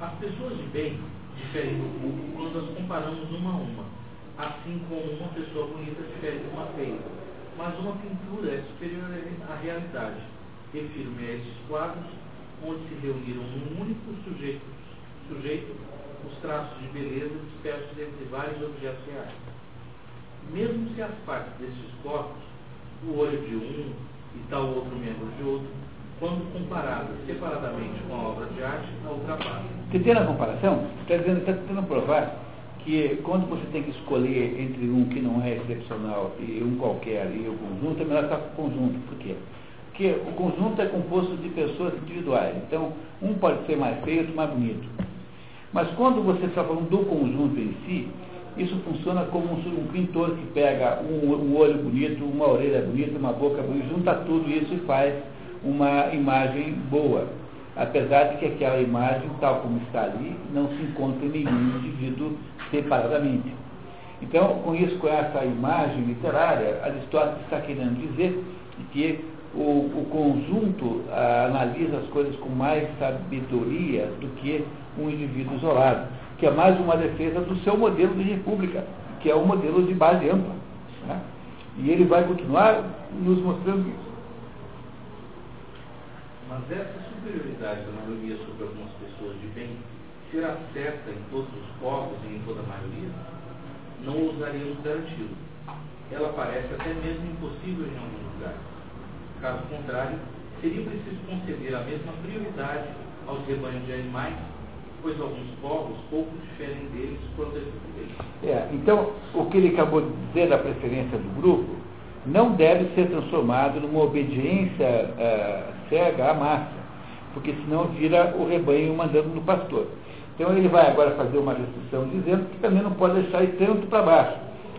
As pessoas de bem diferem do público quando as comparamos uma a uma, assim como uma pessoa bonita difere de uma feia mas uma pintura é superior à realidade. Refiro-me a esses quadros, onde se reuniram num único sujeito, sujeito os traços de beleza dispersos entre vários objetos reais. Mesmo se as partes destes corpos, o olho de um e tal outro membro de outro, quando comparadas separadamente com a obra de arte, a ultrapassam. Entendendo a comparação? Está dizendo, está tentando provar que quando você tem que escolher entre um que não é excepcional e um qualquer e o conjunto, é melhor estar com o conjunto. Por quê? Porque o conjunto é composto de pessoas individuais. Então, um pode ser mais feio, outro mais bonito. Mas quando você está falando do conjunto em si, isso funciona como um, pintor que pega um, um, olho bonito, uma orelha bonita, uma boca bonita, junta tudo isso e faz uma imagem boa apesar de que aquela imagem, tal como está ali, não se encontra em nenhum indivíduo separadamente. Então, com isso, com essa imagem literária, Aristóteles está querendo dizer que o, o conjunto ah, analisa as coisas com mais sabedoria do que um indivíduo isolado, que é mais uma defesa do seu modelo de república, que é o modelo de base ampla. Né? E ele vai continuar nos mostrando isso. Mas essa superioridade da maioria sobre algumas pessoas de bem será certa em todos os povos e em toda a maioria? Não ousaríamos garanti-lo. Ela parece até mesmo impossível em alguns lugares. Caso contrário, seria preciso conceder a mesma prioridade aos rebanhos de animais, pois alguns povos pouco diferem deles quanto esse é, Então, o que ele acabou de dizer da preferência do grupo não deve ser transformado numa obediência uh, cega à massa, porque senão vira o rebanho mandando no pastor. Então ele vai agora fazer uma restrição dizendo que também não pode deixar ir tanto para baixo.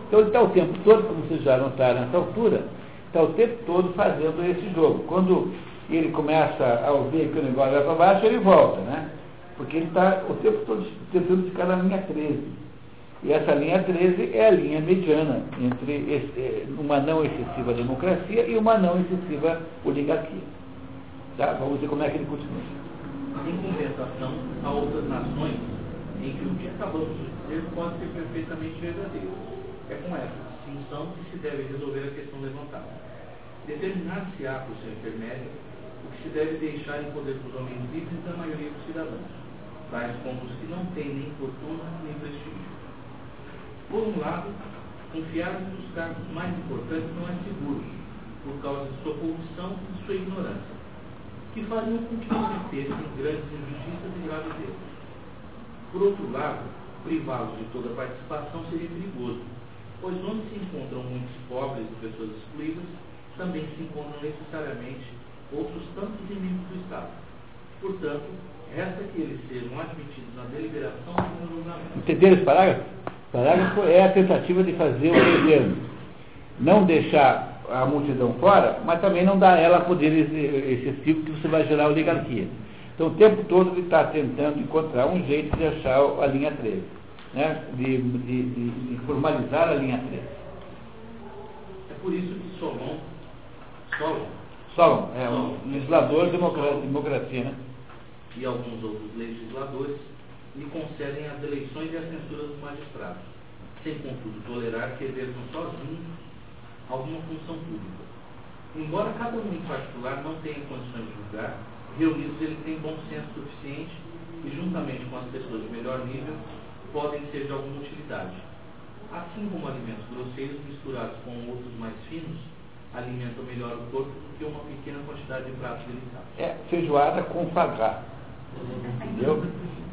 Então ele está o tempo todo, como vocês já notaram nessa altura, está o tempo todo fazendo esse jogo. Quando ele começa a ouvir que o negócio vai para baixo, ele volta, né? Porque ele está o tempo todo tentando ficar na linha 13. E essa linha 13 é a linha mediana entre esse, uma não excessiva democracia e uma não excessiva oligarquia. Tá? Vamos ver como é que ele continua. Em compensação a outras nações em que o que acabamos de dizer pode ser perfeitamente verdadeiro. É com essa distinção que se deve resolver a questão levantada. Determinar-se-á por seu intermédio o que se deve deixar em poder dos homens livres da maioria dos cidadãos, tais como os que não têm nem fortuna nem prestígio por um lado, confiar nos cargos mais importantes não é seguro, por causa de sua corrupção e sua ignorância, que fariam com que cometessem grandes injustiças e graves erros. Por outro lado, privá-los de toda participação seria perigoso, pois onde se encontram muitos pobres e pessoas excluídas, também se encontram necessariamente outros tantos inimigos do Estado. Portanto, resta que eles sejam admitidos na deliberação no julgamento. Entenderam esse parágrafo? parágrafo é a tentativa de fazer o governo não deixar a multidão fora, mas também não dar a ela poder excessivo que você vai gerar oligarquia. Então, o tempo todo ele está tentando encontrar um jeito de achar a linha 13, né? de, de, de, de formalizar a linha 13. É por isso que Solon, Solon Solon, é Solon. um legislador democracia, democracia, né? E alguns outros legisladores lhe concedem as eleições e a censura dos magistrados, sem contudo tolerar que exerçam sozinhos alguma função pública. Embora cada um em particular não tenha condições de julgar, reunidos eles têm bom senso suficiente e, juntamente com as pessoas de melhor nível, podem ser de alguma utilidade. Assim como alimentos grosseiros misturados com outros mais finos alimentam melhor o corpo do que uma pequena quantidade de pratos delicados. É feijoada com foie Entendeu?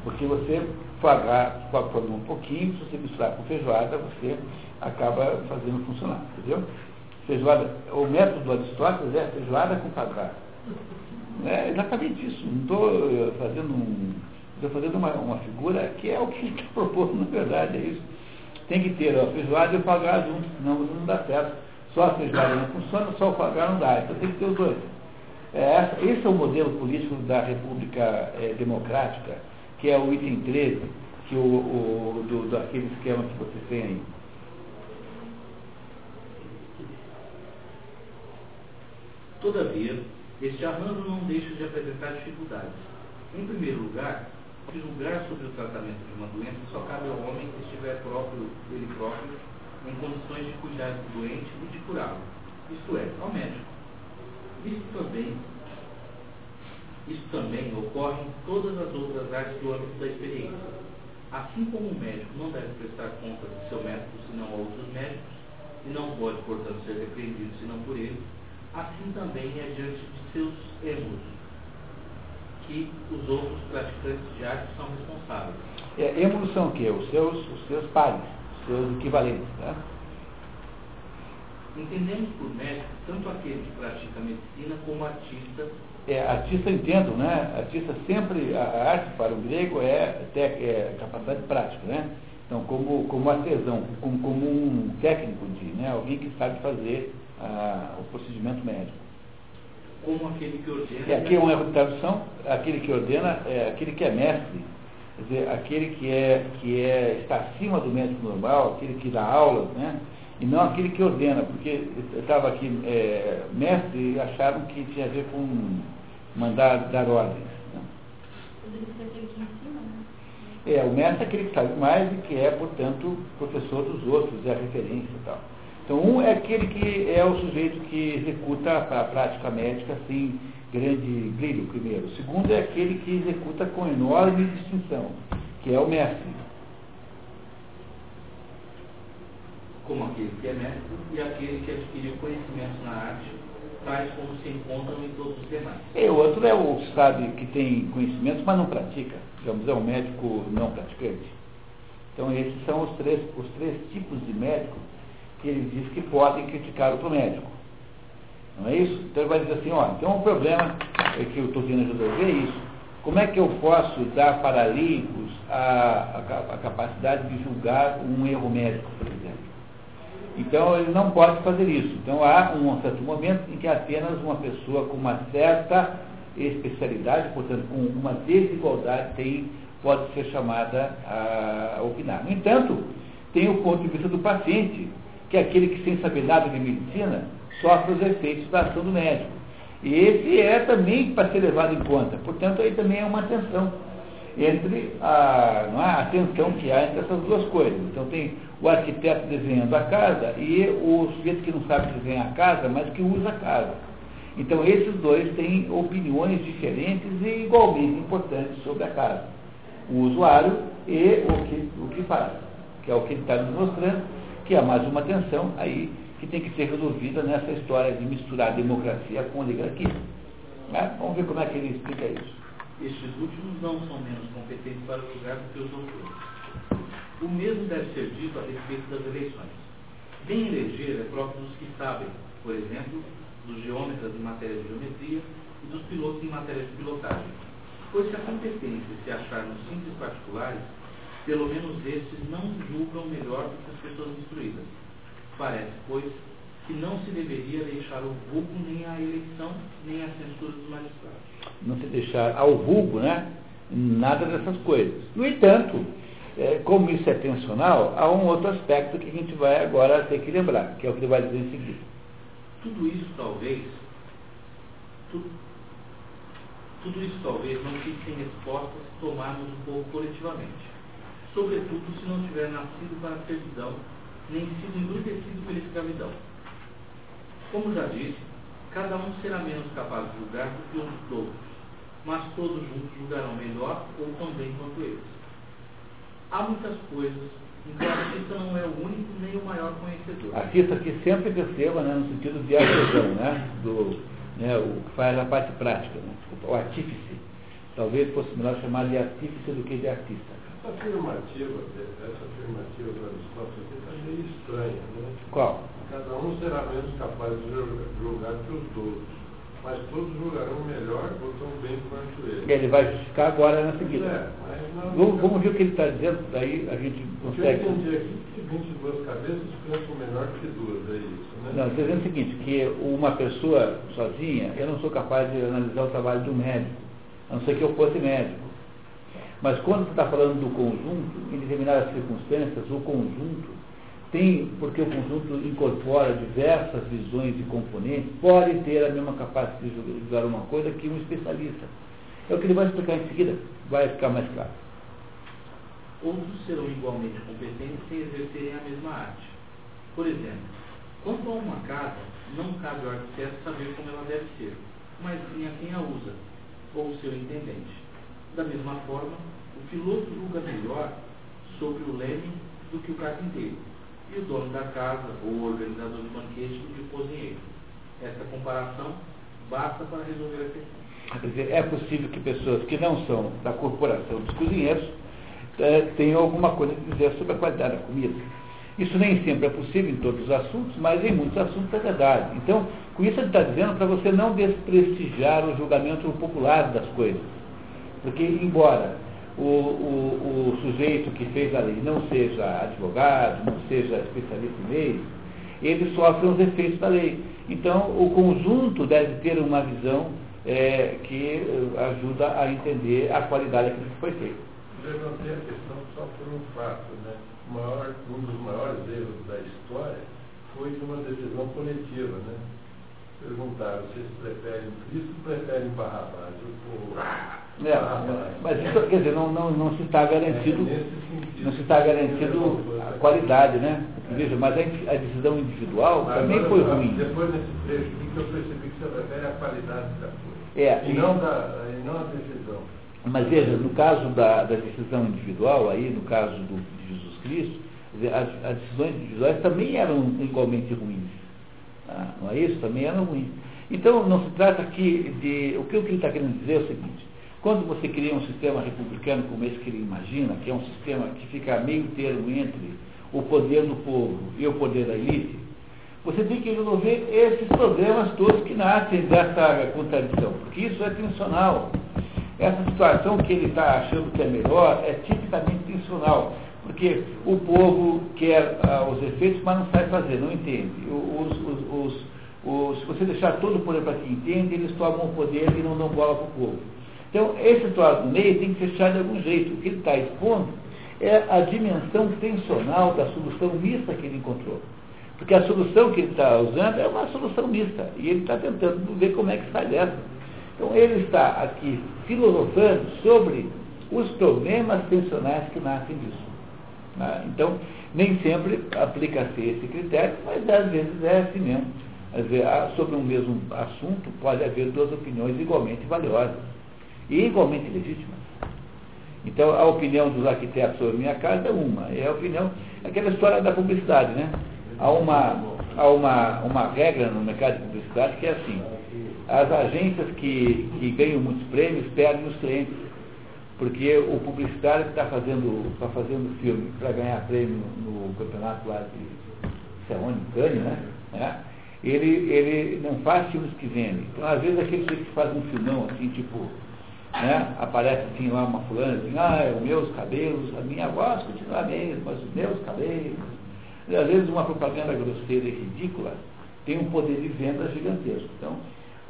Porque você pode comer um pouquinho, se você misturar com feijoada, você acaba fazendo funcionar, entendeu? Feijoada, o método do Aristóteles é feijoada com foie É exatamente isso. Não estou fazendo um. Estou fazendo uma, uma figura que é o que ele está propondo, na verdade, é isso. Tem que ter a feijoada e o foie junto, senão não dá certo. Só a feijoada não funciona, só o foie não dá. Então tem que ter os dois. É, esse é o modelo político da República é, Democrática, que é o item 13, que o, o, do, daquele esquema que vocês têm aí. Todavia, este arranjo não deixa de apresentar dificuldades. Em primeiro lugar, julgar sobre o tratamento de uma doença só cabe ao homem que estiver próprio, ele próprio em condições de cuidar do doente e de curá-lo, isto é, ao médico. Isso também, isso também ocorre em todas as outras áreas do âmbito da experiência. Assim como o médico não deve prestar conta de seu médico senão a outros médicos, e não pode, portanto, ser repreendido senão por ele, assim também é diante de seus erros que os outros praticantes de arte são responsáveis. É, são o quê? Os seus, os seus pares, os seus equivalentes. Né? Entendemos por médico tanto aquele que pratica medicina como artista. É, artista entendo, né? Artista sempre, a arte para o grego é, é capacidade prática, né? Então, como, como artesão, como, como um técnico de, né? Alguém que sabe fazer ah, o procedimento médico. Como aquele que ordena. E aqui é um erro de tradução, aquele que ordena é aquele que é mestre, quer dizer, aquele que, é, que é, está acima do médico normal, aquele que dá aulas, né? E não aquele que ordena, porque estava aqui é, mestre e acharam que tinha a ver com mandar dar ordens. Né? É, o mestre é aquele que sabe mais e que é, portanto, professor dos outros, é a referência e tal. Então, um é aquele que é o sujeito que executa a prática médica sem grande brilho, primeiro. O segundo é aquele que executa com enorme distinção, que é o mestre. Como aquele que é mestre e aquele que adquiriu conhecimento na arte, tais como se encontram em todos os demais. E o outro é o que sabe que tem conhecimentos, mas não pratica. Digamos, é um médico não praticante. Então esses são os três, os três tipos de médico que ele diz que podem criticar outro médico. Não é isso? Então ele vai dizer assim, ó, então o problema é que eu estou tendo resolver é isso. Como é que eu posso dar para líncos a, a, a capacidade de julgar um erro médico, por exemplo? Então ele não pode fazer isso. Então há um certo momento em que apenas uma pessoa com uma certa especialidade, portanto com uma desigualdade, tem, pode ser chamada a opinar. No entanto, tem o ponto de vista do paciente, que é aquele que sem saber nada de medicina sofre os efeitos da ação do médico. E esse é também para ser levado em conta. Portanto, aí também é uma tensão entre a, não é, a tensão que há entre essas duas coisas. Então tem o arquiteto desenhando a casa e o sujeito que não sabe desenhar a casa, mas que usa a casa. Então esses dois têm opiniões diferentes e igualmente importantes sobre a casa. O usuário e o que, o que faz, que é o que ele está nos mostrando, que é mais uma tensão aí que tem que ser resolvida nessa história de misturar democracia com oligarquia. Né? Vamos ver como é que ele explica isso. Estes últimos não são menos competentes para julgar do que os outros. O mesmo deve ser dito a respeito das eleições. Bem eleger é próprio dos que sabem, por exemplo, dos geômetras em matéria de geometria e dos pilotos em matéria de pilotagem. Pois se a competência se achar nos simples particulares, pelo menos estes não julgam melhor do que as pessoas instruídas. Parece, pois, que não se deveria deixar o vulgo nem a eleição, nem a censura dos magistrados. Não se deixar ao vulgo, né? Nada dessas coisas. No entanto, é, como isso é tensional, há um outro aspecto que a gente vai agora ter que lembrar, que é o que ele vai dizer em seguida. Tudo isso talvez Tudo, tudo isso talvez não fique sem respostas tomadas um pouco coletivamente, sobretudo se não tiver nascido para a servidão, nem sido embrutecido pela escravidão. Como já disse, cada um será menos capaz de julgar do que os outros, mas todos juntos julgarão melhor ou tão bem quanto eles. Há muitas coisas em que o artista não é o único nem o maior conhecedor. Artista que sempre perceba, né, no sentido de artesão, né, do, né, o que faz a parte prática, né, o artífice. Talvez fosse melhor chamar de artífice do que de artista. Essa afirmativa, essa afirmativa do Aristóteles está meio estranha, né? Qual? Cada um será menos capaz de julgar que os outros, mas todos julgarão melhor ou tão bem quanto ele. Ele vai justificar agora na seguida. É, Vamos, vamos ver o que ele está dizendo, daí a gente que eu consegue. entendi aqui que 22 cabeças pensam melhor que duas, é isso, né? Não, estou dizendo o seguinte, que uma pessoa sozinha, eu não sou capaz de analisar o trabalho de um médico, a não ser que eu fosse médico. Mas quando você está falando do conjunto, em determinadas circunstâncias, o conjunto tem, porque o conjunto incorpora diversas visões e componentes, pode ter a mesma capacidade de julgar uma coisa que um especialista. É o que ele vai explicar em seguida, vai ficar mais claro. Outros serão igualmente competentes sem exercerem a mesma arte. Por exemplo, quanto a uma casa, não cabe ao arquiteto saber como ela deve ser, mas sim a quem a usa, ou o seu intendente. Da mesma forma, o piloto julga melhor sobre o leme do que o carpinteiro, e o dono da casa ou o organizador do banquete que o cozinheiro. Essa comparação basta para resolver a questão. Quer dizer, é possível que pessoas que não são da corporação dos cozinheiros eh, tenham alguma coisa a dizer sobre a qualidade da comida. Isso nem sempre é possível em todos os assuntos, mas em muitos assuntos é verdade. Então, com isso ele está dizendo para você não desprestigiar o julgamento popular das coisas. Porque, embora o, o, o sujeito que fez a lei não seja advogado, não seja especialista em lei, ele sofre os efeitos da lei. Então, o conjunto deve ter uma visão é, que eh, ajuda a entender a qualidade daquilo que foi feito. Levantei a questão só por um fato, né? Maior, um dos maiores erros da história foi de uma decisão coletiva, né? Perguntaram se eles preferem Cristo ou preferem Barrabás. O povo, É, Barrabás. mas isso, quer dizer, não, não, não se está garantido, É, sentido. não se está garantido a qualidade, né? Veja, mas a, a decisão individual Mas também foi ruim. Depois desse trecho aqui que eu percebi que você prefere a qualidade da coisa. É, e, e- não da, e não a decisão. Mas veja, no caso da, da decisão individual, aí no caso do, de Jesus Cristo, as, as decisões individuais também eram igualmente ruins. Ah, não é isso? Também eram ruins. Então não se trata aqui de. O que, o que ele está querendo dizer é o seguinte, quando você cria um sistema republicano como esse que ele imagina, que é um sistema que fica meio termo entre o poder do povo e o poder da elite, você tem que resolver esses problemas todos que nascem dessa contradição, porque isso é tensional. Essa situação que ele está achando que é melhor é tipicamente tensional, porque o povo quer ah, os efeitos, mas não sabe fazer, não entende. Os, os, os, se você deixar todo o poder para quem entende, eles tomam o poder e não dão bola para o povo. Então, esse no meio tem que fechar de algum jeito. O que ele está expondo é a dimensão tensional da solução mista que ele encontrou. Porque a solução que ele está usando é uma solução mista. E ele está tentando ver como é que sai dessa. Então ele está aqui filosofando sobre os problemas tensionais que nascem disso. Né? Então, nem sempre aplica-se esse critério, mas às vezes é assim mesmo. Às vezes, ah, sobre um mesmo assunto pode haver duas opiniões igualmente valiosas e igualmente legítimas. Então, a opinião dos arquitetos sobre minha casa é uma, é a opinião, aquela história da publicidade, né? Há uma, há uma, uma regra no mercado de publicidade que é assim, as agências que, que ganham muitos prêmios perdem os clientes, porque o publicitário que está fazendo, tá fazendo filme para ganhar prêmio no campeonato lá de onde, Cannes, né? É, Ele, ele não faz filmes que vendem. Então, às vezes, aquele que faz um filmão assim, tipo, né? Aparece assim lá uma fulana, assim, ah, os meus cabelos, a minha voz continua a mesma, mas os meus cabelos. E, às vezes uma propaganda grosseira e ridícula tem um poder de venda gigantesco. Então,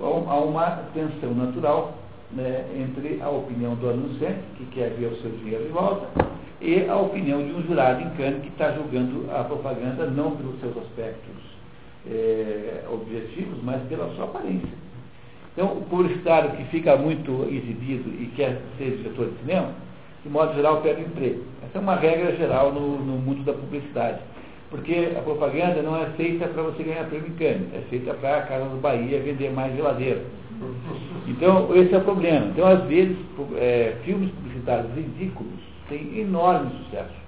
há uma tensão natural né, entre a opinião do anunciante, que quer ver o seu dinheiro de volta, e a opinião de um jurado em Cannes que está julgando a propaganda não pelos seus aspectos eh, objetivos, mas pela sua aparência. Então, o publicitário que fica muito exibido e quer ser diretor de cinema, de modo geral, perde emprego. Essa é uma regra geral no, no mundo da publicidade. Porque a propaganda não é feita para você ganhar prêmio em Cannes, é feita para a Casa do Bahia vender mais geladeira. Então, esse é o problema. Então, às vezes, é, filmes publicitários ridículos têm enorme sucesso.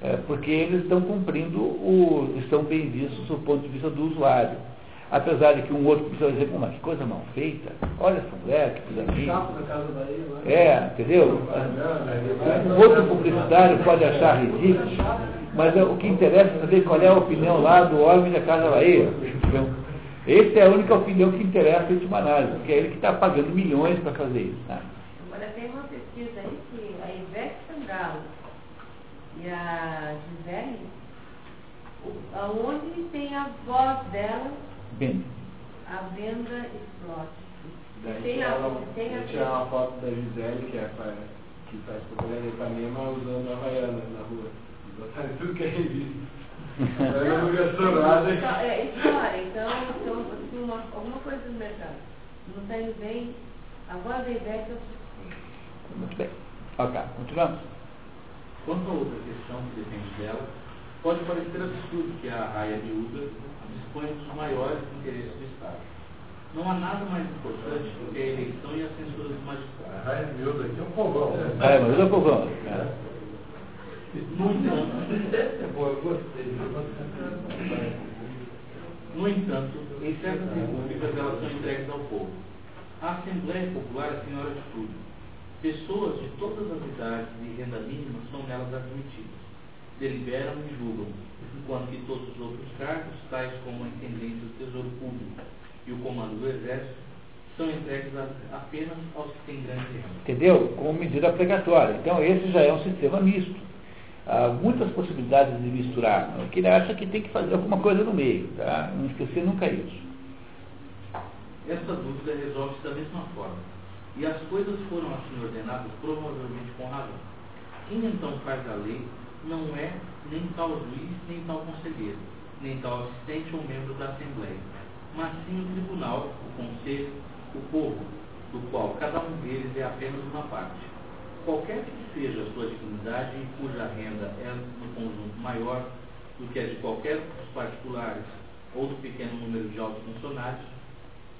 É, porque eles estão cumprindo, o, estão bem vistos do ponto de vista do usuário. Apesar de que um outro precisa dizer, mas que coisa mal feita, olha essa mulher, que coisa linda. É, entendeu? Um outro publicitário pode achar ridículo, mas é, o que interessa é saber qual é a opinião lá do homem da Casa Bahia. Essa é a única opinião que interessa em última análise, porque é ele que está pagando milhões para fazer isso. Né? Agora tem uma pesquisa aí que a Ivete Sangalo e a Gisele, aonde tem a voz dela, Bem. a venda explode. Daí Tem a- ela- tem a- tirar uma foto da Gisele, que, é, pra- que faz propaganda Ipanema, usando a Havaiana na rua. Botaram tudo que é revista. Ela não gastou nada. Então, é, história, então, então assim, uma, alguma coisa no mercado. Não está indo bem, a voz da Ivete eu Muito bem. Ok, continuamos. Quanto a outra questão que depende dela, pode parecer absurdo que a raia miúda disponha dos maiores interesses do Estado. Não há nada mais importante do que a eleição e a censura dos A magistrados. raia miúda aqui é um povão. É, mas povão. né? Entanto, É bom, eu gostei. No entanto, em certas repúblicas elas são entregues ao povo. A Assembleia Popular é senhora de tudo. Pessoas de todas as idades e renda mínima são nelas admitidas. Deliberam e julgam, enquanto que todos os outros cargos, tais como a intendência do Tesouro Público e o comando do Exército, são entregues apenas aos que têm grande renda. Entendeu? Como medida precatória. Então, esse já é um sistema misto. Há muitas possibilidades de misturar. O que ele acha que tem que fazer alguma coisa no meio. Tá? Não esquecer nunca isso. Essa dúvida resolve-se da mesma forma. E as coisas foram assim ordenadas provavelmente com razão. Quem então faz a lei não é nem tal juiz, nem tal conselheiro, nem tal assistente ou membro da Assembleia, mas sim o tribunal, o conselho, o povo, do qual cada um deles é apenas uma parte. Qualquer que seja a sua dignidade e cuja renda é no conjunto maior do que a de qualquer dos particulares ou do pequeno número de altos funcionários,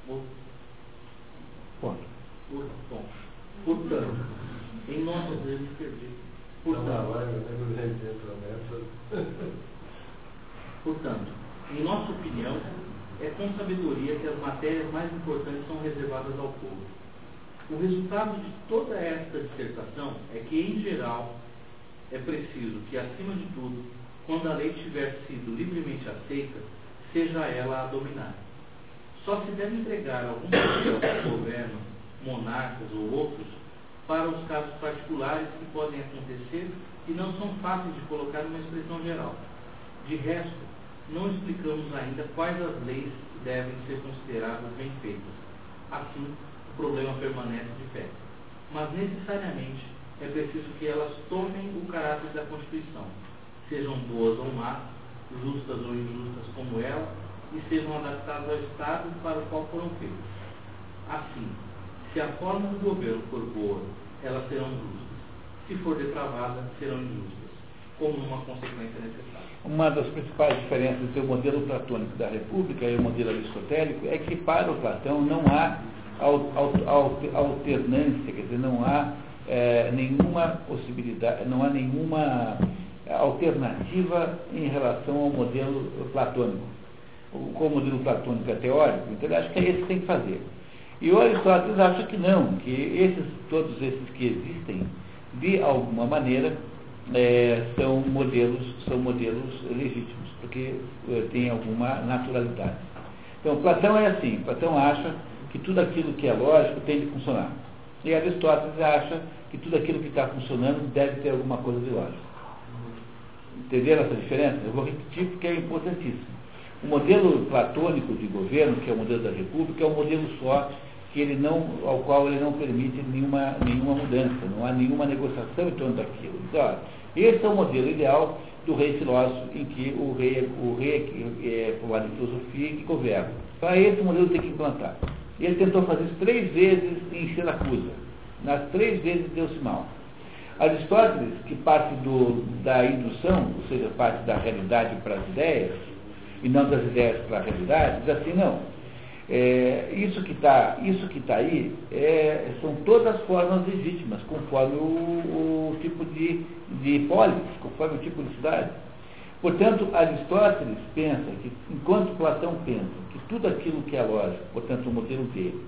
ou Ponto. por, bom, portanto, em nosso Deus perdi. Não, Portanto, portanto, em nossa opinião, é com sabedoria que as matérias mais importantes são reservadas ao povo. O resultado de toda esta dissertação é que, em geral, é preciso que, acima de tudo, quando a lei tiver sido livremente aceita, seja ela a dominar. Só se deve entregar algum papel ao governo, monarcas ou outros, para os casos particulares que podem acontecer e não são fáceis de colocar numa expressão geral. De resto, não explicamos ainda quais as leis devem ser consideradas bem feitas. Assim, problema permanece de pé. Mas necessariamente é preciso que elas tomem o caráter da Constituição, sejam boas ou más, justas ou injustas como ela, e sejam adaptadas ao Estado para o qual foram feitas. Assim, se a forma do governo for boa, elas serão justas. Se for depravada, serão injustas, como uma consequência necessária. Uma das principais diferenças entre o modelo platônico da República e o modelo aristotélico é que para o Platão não há alternância, quer dizer, não há eh, nenhuma possibilidade, não há nenhuma alternativa em relação ao modelo platônico. Como o modelo platônico é teórico, então ele acha que é esse que tem que fazer. E o Aristóteles acha que não, que esses, todos esses que existem, de alguma maneira, eh, são modelos, são modelos legítimos, porque eh, tem alguma naturalidade. Então, Platão é assim, Platão acha que tudo aquilo que é lógico tem de funcionar. E Aristóteles acha que tudo aquilo que está funcionando deve ter alguma coisa de lógico. Entenderam essa diferença? Eu vou repetir porque é importantíssimo. O modelo platônico de governo, que é o modelo da república, é um modelo só que ele não, ao qual ele não permite nenhuma, nenhuma mudança, não há nenhuma negociação em torno daquilo. Então, esse é o modelo ideal do rei filósofo, em que o rei, o rei é, é formado em filosofia e que governa. Então, é esse modelo tem que implantar. Ele tentou fazer isso três vezes em Siracusa. Nas três vezes deu-se mal. Aristóteles, que parte do, da indução, ou seja, parte da realidade para as ideias, e não das ideias para a realidade, diz assim, não. É, isso que está tá aí é, são todas formas legítimas, conforme o, o tipo de, de polis, conforme o tipo de cidade. Portanto, Aristóteles pensa que, enquanto Platão pensa tudo aquilo que é lógico, portanto o modelo dele,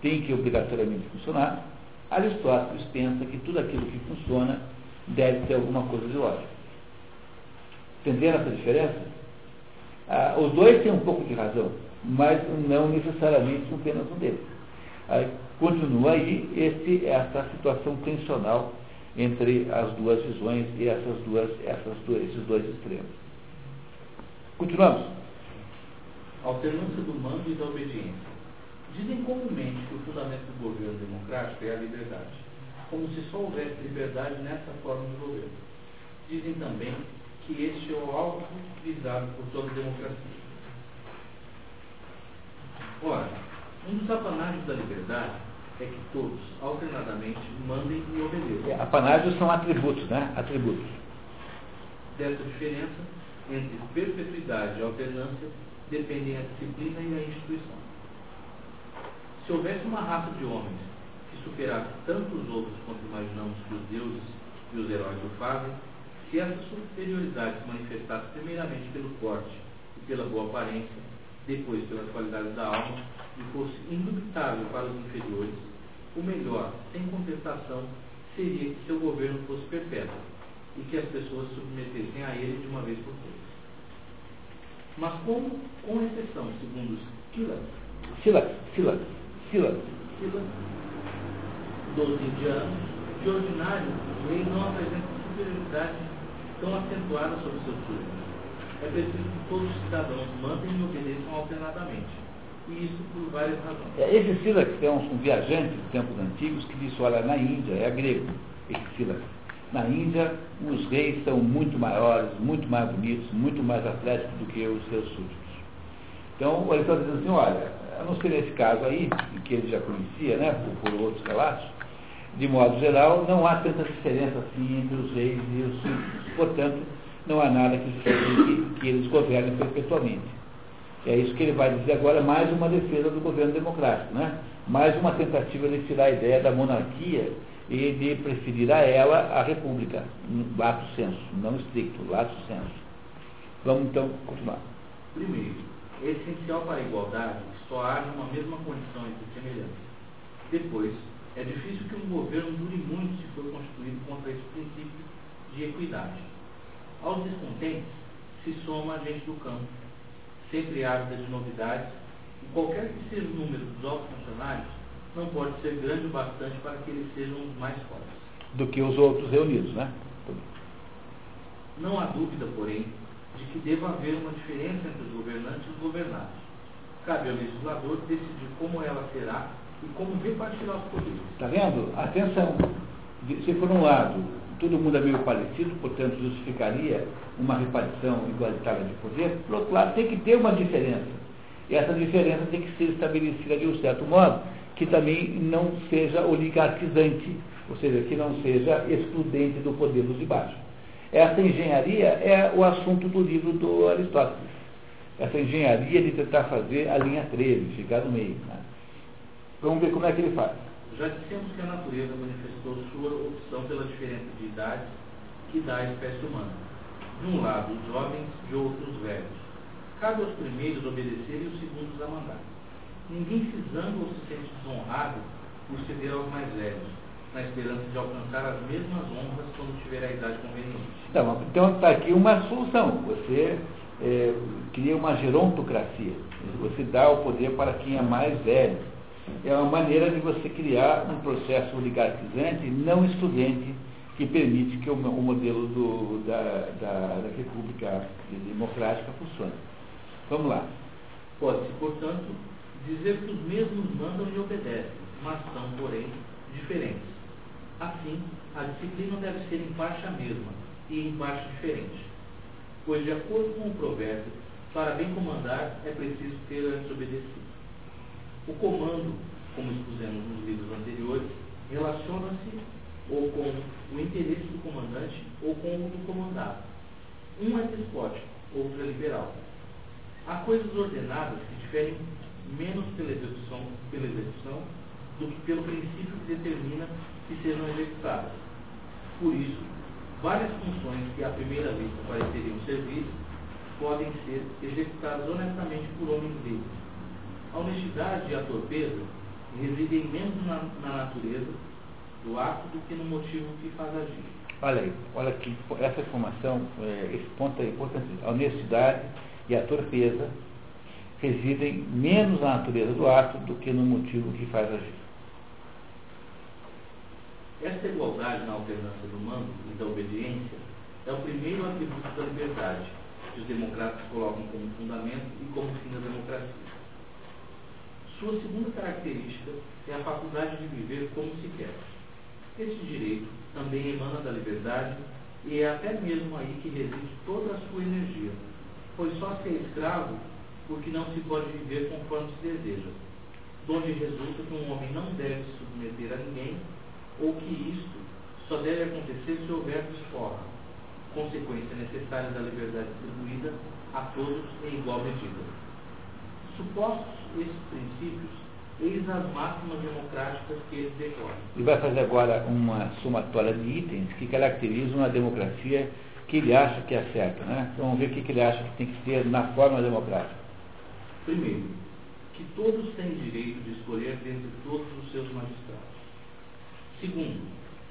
tem que obrigatoriamente funcionar, Aristóteles pensa que tudo aquilo que funciona deve ter alguma coisa de lógico. Entenderam essa diferença? Ah, os dois têm um pouco de razão, mas não necessariamente apenas um deles. Aí, continua aí esse, essa situação tensional entre as duas visões e essas duas, essas duas, esses dois extremos. Continuamos. Alternância do mando e da obediência. Dizem comumente que o fundamento do governo democrático é a liberdade, como se só houvesse liberdade nessa forma de governo. Dizem também que este é o alvo visado por toda a democracia. Ora, um dos apanágios da liberdade é que todos, alternadamente, mandem e obedeçam. É, apanágios são atributos, né? Atributos. Dessa diferença entre perpetuidade e alternância dependem a disciplina e a instituição. Se houvesse uma raça de homens que superasse tanto os outros quanto imaginamos que os deuses e os heróis o fazem, se essa superioridade se manifestasse primeiramente pelo porte e pela boa aparência, depois pelas qualidades da alma, e fosse indubitável para os inferiores, o melhor, sem contestação, seria que seu governo fosse perpétuo e que as pessoas se submetessem a ele de uma vez por todas. Mas como, com exceção, segundo Silas, Silas, Silas, Silas, Silas, dos indianos, de ordinário, rei não apresenta superioridade tão acentuada sobre seus súditos. É preciso que todos os cidadãos mandem e obedeçam alternadamente. E isso por várias razões. É, esse Silas é um, um viajante dos tempos antigos que disse, olha, na Índia, é grego, esse Silas. Na Índia, os reis são muito maiores, muito mais bonitos, muito mais atléticos do que os seus súditos. Então, o Aristóteles diz assim, olha, a não ser nesse caso aí, que ele já conhecia, né, por, por outros relatos, de modo geral, não há tanta diferença assim entre os reis e os súditos. Portanto, não há nada que justifique que, que eles governem perpetuamente. É isso que ele vai dizer agora, mais uma defesa do governo democrático, né? mais uma tentativa de tirar a ideia da monarquia e de preferir a ela a república, lato senso, não estricto, lato senso. Vamos então continuar. Primeiro, é essencial para a igualdade que só haja uma mesma condição entre semelhantes. Depois, é difícil que um governo dure muito se for constituído contra esse princípio de equidade. Aos descontentes se soma a gente do campo, sempre ávida de novidades, e qualquer que seja o número dos altos funcionários, não pode ser grande o bastante para que eles sejam os mais fortes. Do que os outros reunidos, né? Não há dúvida, porém, de que deva haver uma diferença entre os governantes e os governados. Cabe ao legislador decidir como ela será e como repartirá os poderes. Está vendo? Atenção. Se por um lado todo mundo é meio parecido, portanto justificaria uma repartição igualitária de poder, por outro lado tem que ter uma diferença. E essa diferença tem que ser estabelecida de um certo modo que também não seja oligarquizante, ou seja, que não seja excludente do poder dos de baixo. Essa engenharia é o assunto do livro do Aristóteles. Essa engenharia de tentar fazer a linha 13, ficar no meio. Né? Vamos ver como é que ele faz. Já dissemos que a natureza manifestou sua opção pela diferença de idades que dá à espécie humana. De um lado, os jovens, de outro, os velhos. Cabe aos primeiros obedecer e os segundos a mandar. Ninguém se zanga ou se sente desonrado por ceder aos mais velhos, na esperança de alcançar as mesmas honras quando tiver a idade conveniente. Então, então está aqui uma solução. Você é, cria uma gerontocracia. Você dá o poder para quem é mais velho é uma maneira de você criar um processo oligarquizante não excludente que permite que o, o modelo do, da, da, da, República Democrática funcione. Vamos lá. Pode-se, portanto, dizer que os mesmos mandam e obedecem, mas são, porém, diferentes. Assim, a disciplina deve ser em parte a mesma e em parte diferente. Pois, de acordo com o provérbio, para bem comandar é preciso ter antes obedecido. O comando, como expusemos nos livros anteriores, relaciona-se ou com o interesse do comandante ou com o do comandado. Um é despótico, outro é liberal. Há coisas ordenadas que diferem menos pela execução, pela execução do que pelo princípio que determina que sejam executadas. Por isso, várias funções que à primeira vista pareceriam servir podem ser executadas honestamente por homens livres. A honestidade e a torpeza residem menos na, na natureza do ato do que no motivo que faz agir. Olha aí, olha aqui, essa informação, é, esse ponto é importante. A honestidade e a torpeza residem menos na natureza do ato do que no motivo que faz agir. Esta igualdade na alternância do mando e da obediência é o primeiro atributo da liberdade, que os democratas colocam como fundamento e como fim da democracia. Sua segunda característica é a faculdade de viver como se quer. Este direito também emana da liberdade e é até mesmo aí que reside toda a sua energia, pois só se é escravo porque não se pode viver conforme se deseja, donde resulta que um homem não deve se submeter a ninguém ou que isto só deve acontecer se houver desforra, consequência necessária da liberdade distribuída a todos em igual medida. Supostos esses princípios, eis as máximas democráticas que eles decorrem. E vai fazer agora uma somatória de itens que caracterizam a democracia que ele acha que é certa. Né? Então vamos ver o que ele acha que tem que ser na forma democrática. Primeiro, que todos têm direito de escolher dentre todos os seus magistrados. Segundo,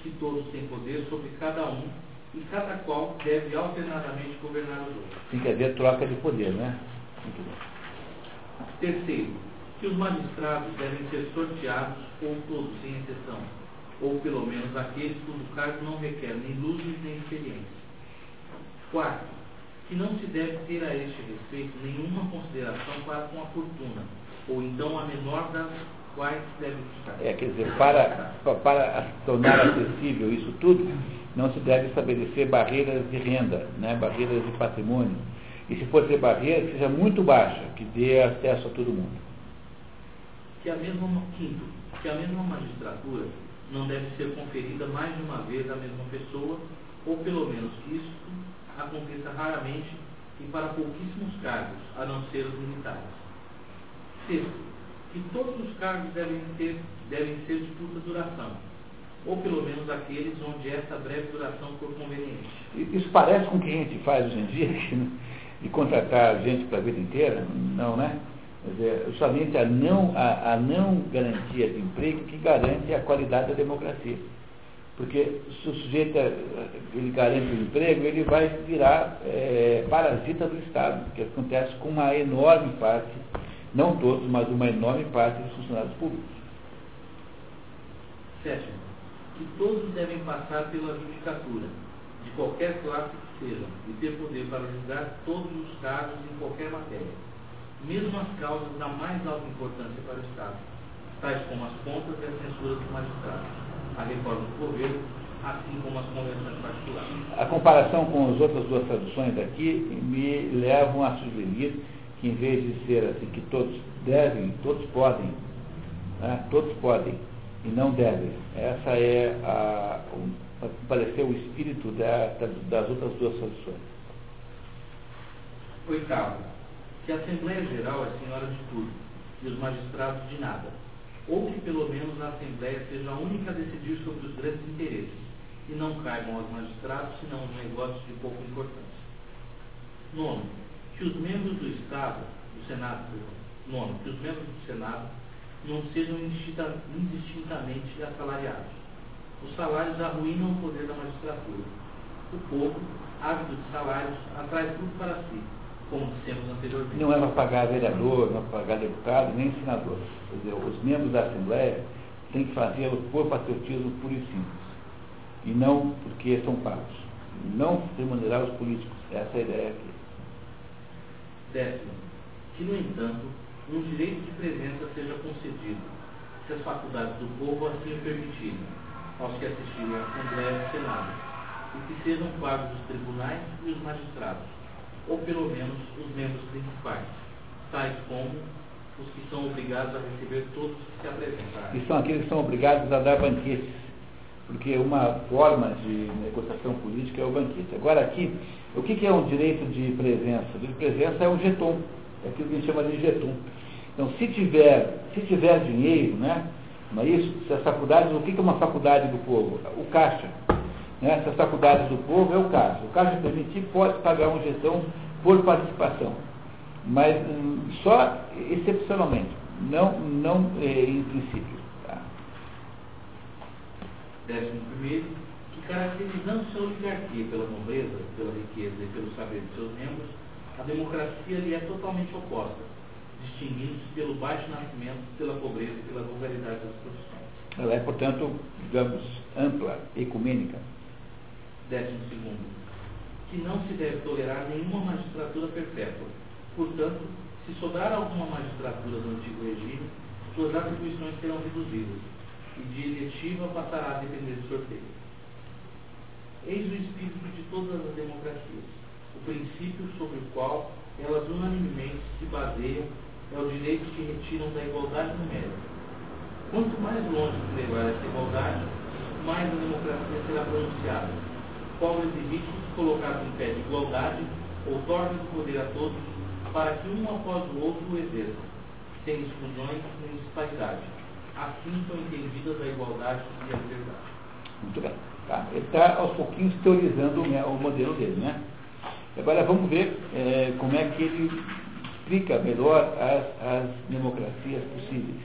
que todos têm poder sobre cada um e cada qual deve alternadamente governar os outros. Tem que haver troca de poder, né? Muito bom. Terceiro, que os magistrados devem ser sorteados, ou todos, sem exceção, ou pelo menos aqueles cujo cargo não requer nem luzes nem experiência. Quarto, que não se deve ter a este respeito nenhuma consideração para com a fortuna, ou então a menor das quais deve buscar. É, quer dizer, para, para tornar acessível isso tudo, não se deve estabelecer barreiras de renda, né, barreiras de patrimônio. E se for ter barreira, que seja muito baixa, que dê acesso a todo mundo. Que a mesma, quinto, que a mesma magistratura não deve ser conferida mais de uma vez à mesma pessoa, ou pelo menos que isso aconteça raramente e para pouquíssimos cargos, a não ser os militares. Sexto, que todos os cargos devem, ter, devem ser de curta duração, ou pelo menos aqueles onde essa breve duração for conveniente. Isso parece com o que a gente faz hoje em dia, de contratar gente para a vida inteira? Não, né? Quer dizer, justamente a não, a, a não garantia de emprego que garante a qualidade da democracia. Porque se o sujeito é, ele garante o emprego, ele vai virar é, parasita do Estado, que acontece com uma enorme parte, não todos, mas uma enorme parte dos funcionários públicos. Sétimo, que todos devem passar pela judicatura, de qualquer classe e ter poder para julgar todos os casos em qualquer matéria, mesmo as causas da mais alta importância para o Estado, tais como as contas e as censuras dos magistrados a reforma do governo, assim como as convenções particulares. A comparação com as outras duas traduções aqui me levam a sugerir que em vez de ser assim, que todos devem, todos podem, né, todos podem e não devem. Essa é a, parecer o espírito da, das outras duas traduções. Oitavo, que a Assembleia Geral é senhora de tudo e os magistrados de nada ou que pelo menos a Assembleia seja a única a decidir sobre os grandes interesses, e não caibam aos magistrados, senão os negócios de pouca importância. Nono, que os membros do Estado, do Senado, nono, que os membros do Senado não sejam indistintamente assalariados. Os salários arruinam o poder da magistratura. O povo, ávido de salários, atrai tudo para si, como dissemos anteriormente. Não é para pagar vereador, não é para pagar deputado, nem senador. Dizer, os membros da Assembleia têm que fazê-lo por patriotismo puro e simples. E não porque são pagos. Não remunerar os políticos. Essa é a ideia aqui. Décimo, que, no entanto, um direito de presença seja concedido, se as faculdades do povo assim o permitirem, aos que assistirem à Assembleia do Senado, e que sejam pagos os tribunais e os magistrados ou pelo menos os membros principais, tais como os que são obrigados a receber todos que se apresentarem. E são aqueles que são obrigados a dar banquetes, porque uma forma de negociação política é o banquete. Agora aqui, o que, que é um direito de presença? O direito de presença é um jeton, é aquilo que a gente chama de jeton. Então, se tiver, se tiver dinheiro, né, não é isso? Se as faculdades, o que, é uma faculdade do povo? O caixa. Né? Se as faculdades do povo é o caixa. O caixa permitir pode pagar uma gestão por participação, mas hum, só excepcionalmente, não, não é, em princípio. Tá? Décimo primeiro, que caracterizando-se a oligarquia pela nobreza, pela riqueza e pelo saber de seus membros, a democracia lhe é totalmente oposta, distinguindo-se pelo baixo nascimento, pela pobreza e pela vulgaridade das profissões. Ela é, portanto, digamos, ampla, ecumênica. Décimo segundo, que não se deve tolerar nenhuma magistratura perpétua. Portanto, se sobrar alguma magistratura do antigo regime, suas atribuições serão reduzidas e de eletiva passará a depender de sorteio. Eis o espírito de todas as democracias. O princípio sobre o qual elas unanimemente se baseiam é o direito que retiram da igualdade numérica. Quanto mais longe se levar essa igualdade, mais a democracia será pronunciada. Pobres e ricos colocados em pé de igualdade, outorga o poder a todos, para que um após o outro o exerçam, sem exclusões nem disparidade. Assim são entendidas a igualdade e a liberdade. Muito bem. Tá? Ele está aos pouquinhos teorizando o modelo dele, né? Agora vamos ver é, como é que ele explica melhor as, as democracias possíveis.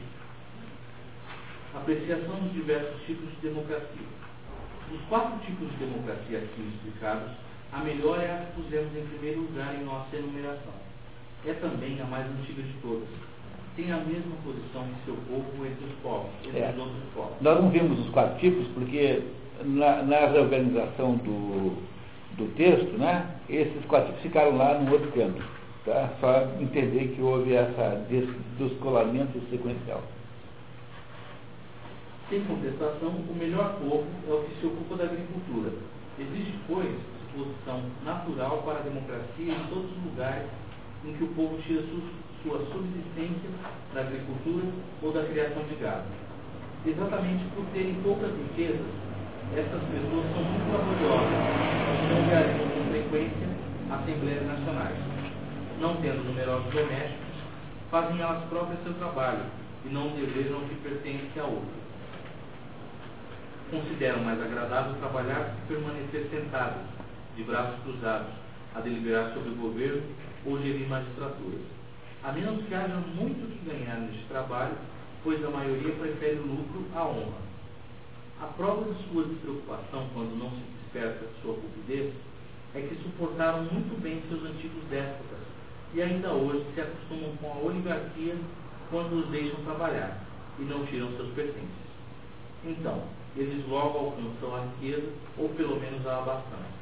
Apreciação dos diversos tipos de democracia. Dos quatro tipos de democracia aqui explicados, a melhor é a que pusemos em primeiro lugar em nossa enumeração. É também a mais antiga de todas. Tem a mesma posição que seu povo entre os povos, entre É. os outros povos. Nós não vimos os quatro tipos porque na, na reorganização do, do texto, né, esses quatro tipos ficaram lá no outro canto. Só entender que houve essa des- descolamento sequencial. Sem contestação, o melhor povo é o que se ocupa da agricultura. Existe, pois, disposição natural para a democracia em todos os lugares em que o povo tira su sua subsistência da agricultura ou da criação de gado. Exatamente por terem poucas riquezas, essas pessoas são muito laboriosas e não realizam com frequência assembleias nacionais. Não tendo numerosos domésticos, fazem elas próprias seu trabalho e não desejam que pertence a outro consideram mais agradável trabalhar que permanecer sentados, de braços cruzados, a deliberar sobre o governo ou gerir magistraturas. A menos que haja muito que ganhar neste trabalho, pois a maioria prefere o lucro à honra. A prova de sua despreocupação quando não se desperta sua cupidez é que suportaram muito bem seus antigos déspotas e ainda hoje se acostumam com a oligarquia quando os deixam trabalhar e não tiram seus pertences. Então, eles logo alcançam a riqueza, ou pelo menos a abastança.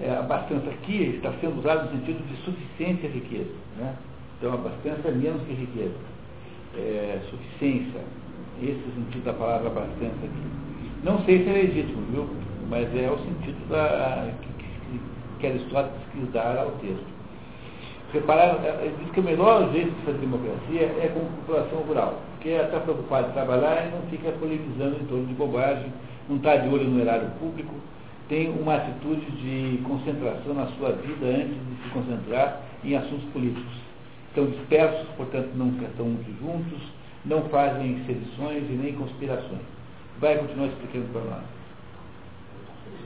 É, a abastança aqui está sendo usado no sentido de suficiência e riqueza. Né? Então, abastança é menos que riqueza. É, suficiência, esse é o sentido da palavra abastança aqui. Não sei se é legítimo, viu? Mas é o sentido da, que, que, que Aristóteles quis dar ao texto. Reparar, ele diz que o melhor jeito de fazer democracia é com a população rural, porque ela está preocupada em trabalhar e não fica polemizando em torno de bobagem, não está de olho no erário público, tem uma atitude de concentração na sua vida antes de se concentrar em assuntos políticos. Estão dispersos, portanto não estão muito juntos, não fazem sedições e nem conspirações. Vai continuar explicando para nós.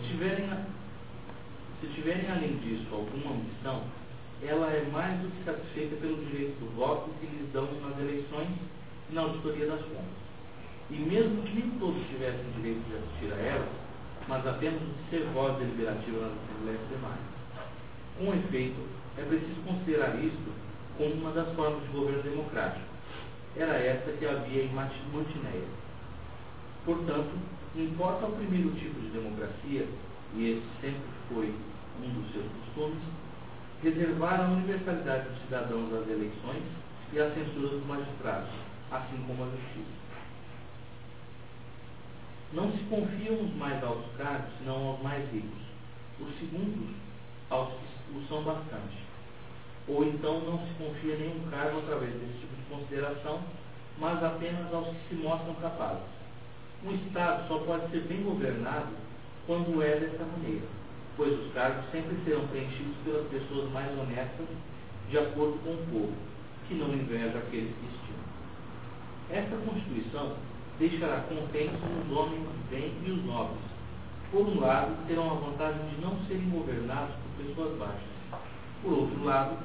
Se tiverem, se tiverem além disso alguma ambição, ela é mais do que satisfeita pelo direito do voto que lhes dão nas eleições e na auditoria das contas. E mesmo que nem todos tivessem direito de assistir a elas, mas apenas de ser voz deliberativa nas assembleias demais. Com efeito, é preciso considerar isto como uma das formas de governo democrático. Era essa que havia em Mantineia. Portanto, importa ao primeiro tipo de democracia, e esse sempre foi um dos seus costumes, reservar a universalidade dos cidadãos às eleições e à censura dos magistrados, assim como a justiça. Não se confiam os mais altos cargos, senão aos mais ricos. Os segundos, aos que o são bastante. ou então não se confia nenhum cargo através desse tipo de consideração, mas apenas aos que se mostram capazes. Um Estado só pode ser bem governado quando é dessa maneira, pois os cargos sempre serão preenchidos pelas pessoas mais honestas, de acordo com o povo, que não inveja aqueles que estimam. Esta Constituição deixará contentes os homens de bem e os nobres. Por um lado, terão a vantagem de não serem governados por pessoas baixas. Por outro lado,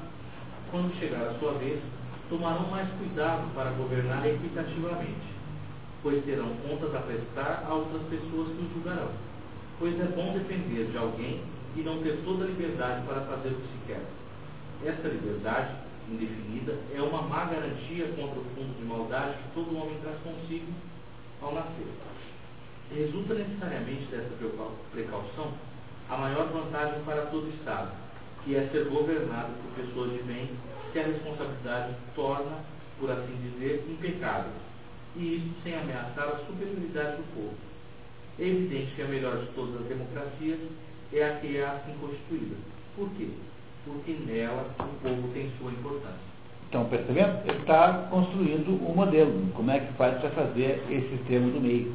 quando chegar a sua vez, tomarão mais cuidado para governar equitativamente, pois terão contas a prestar a outras pessoas que os julgarão. Pois é bom depender de alguém e não ter toda a liberdade para fazer o que se quer. Essa liberdade, indefinida, é uma má garantia contra o fundo de maldade que todo homem traz consigo ao nascer. Resulta necessariamente dessa precaução a maior vantagem para todo Estado, que é ser governado por pessoas de bem que a responsabilidade torna, por assim dizer, impecável, e isso sem ameaçar a superioridade do povo. É evidente que a melhor de todas as democracias é a que é assim constituída. Por quê? Porque nela o povo tem sua importância. Então, percebendo? Ele está construindo um modelo. Como é que faz para fazer esse sistema do meio?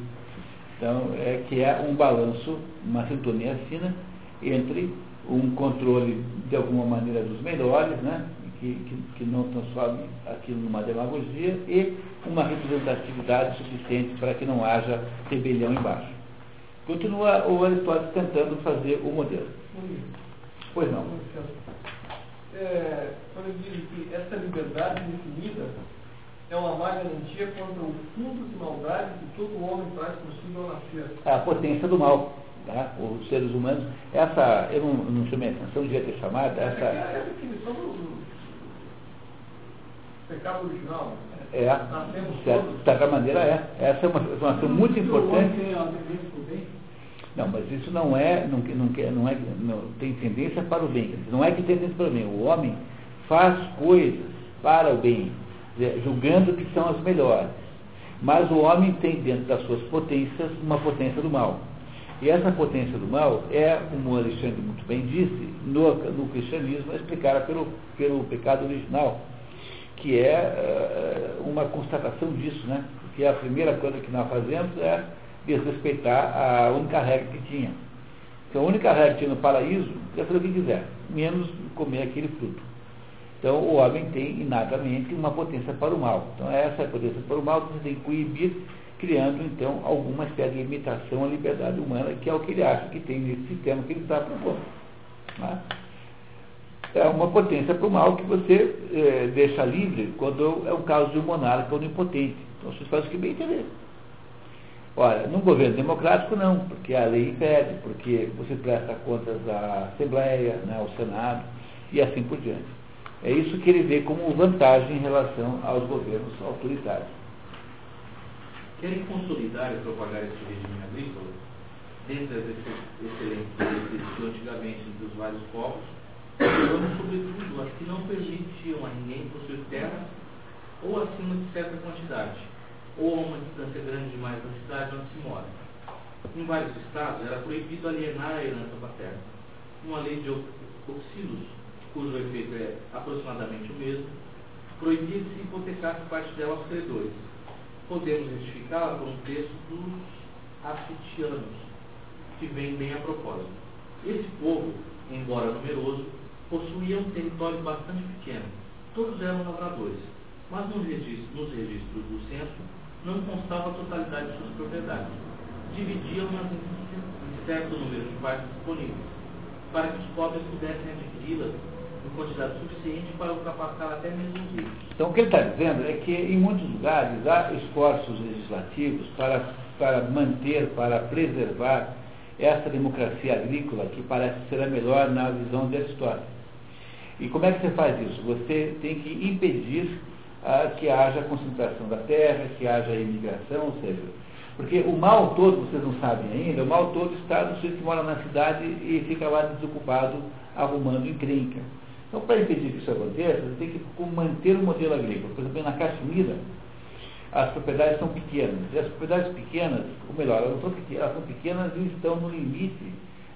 Então, é que é um balanço, uma sintonia fina entre um controle, de alguma maneira, dos melhores, né? que, que, que não transforme aquilo numa demagogia e uma representatividade suficiente para que não haja rebelião embaixo. Continua o Aristóteles tentando fazer o modelo. Pois não. É, quando ele diz que essa liberdade definida é uma má garantia contra o fundo de maldade que todo homem traz consigo ao nascer. É a potência do mal. Tá? Os seres humanos, essa, eu não, não chamei atenção, devia ter chamado, essa. É a definição do, pecado original. É, de certa maneira é. Essa é uma informação muito importante. Não, mas isso não é, não, não, não é, não, tem tendência para o bem. Não é que tem tendência para o bem. O homem faz coisas para o bem, julgando que são as melhores. Mas o homem tem dentro das suas potências uma potência do mal. E essa potência do mal é, como o Alexandre muito bem disse, no, no cristianismo explicada pelo, pelo pecado original que é eh, uma constatação disso, né? Porque a primeira coisa que nós fazemos é desrespeitar a única regra que tinha. Então, a única regra que tinha no paraíso é fazer o que quiser, menos comer aquele fruto. Então, o homem tem inatamente uma potência para o mal. Então, essa potência para o mal você tem que coibir, criando, então, alguma espécie de limitação à liberdade humana, que é o que ele acha que tem nesse sistema que ele está propondo. Né? é uma potência para o mal que você é, deixa livre quando é o caso de um monarca onipotente. Então você faz o que bem entender. Ora, num governo democrático não, porque a lei impede, porque você presta contas à Assembleia, né, ao Senado e assim por diante. É isso que ele vê como vantagem em relação aos governos autoritários. Querem consolidar e propagar esse regime agrícola? Dentre as excelentes existiam antigamente dos vários povos, falando sobretudo as que não permitiam a ninguém possuir terra ou acima de certa quantidade, ou a uma distância grande demais da cidade onde se mora. Em vários estados era proibido alienar a herança paterna. Uma lei de Oxilos, cujo efeito é aproximadamente o mesmo, proibia de se hipotecar parte dela aos credores. Podemos justificá-la por um texto dos Afitianos, que vem bem a propósito. Esse povo, embora numeroso, possuíam um território bastante pequeno. Todos eram lavradores, mas nos registros, nos registros do censo não constava a totalidade de suas propriedades. Dividiam-nas em certo número de partes disponíveis, para que os pobres pudessem adquiri-las em quantidade suficiente para ultrapassar até mesmo os ricos. Então, o que ele está dizendo é que, em muitos lugares, há esforços legislativos para, para manter, para preservar essa democracia agrícola que parece ser a melhor na visão da história. E como é que você faz isso? Você tem que impedir que haja concentração da terra, que haja imigração, ou seja, porque o mal todo, vocês não sabem ainda, o mal todo está no sujeito que mora na cidade e fica lá desocupado arrumando encrenca. Então, para impedir que isso aconteça, você tem que manter o modelo agrícola. Por exemplo, na Caxemira, as propriedades são pequenas. E as propriedades pequenas, ou melhor, elas são pequenas, elas são pequenas e estão no limite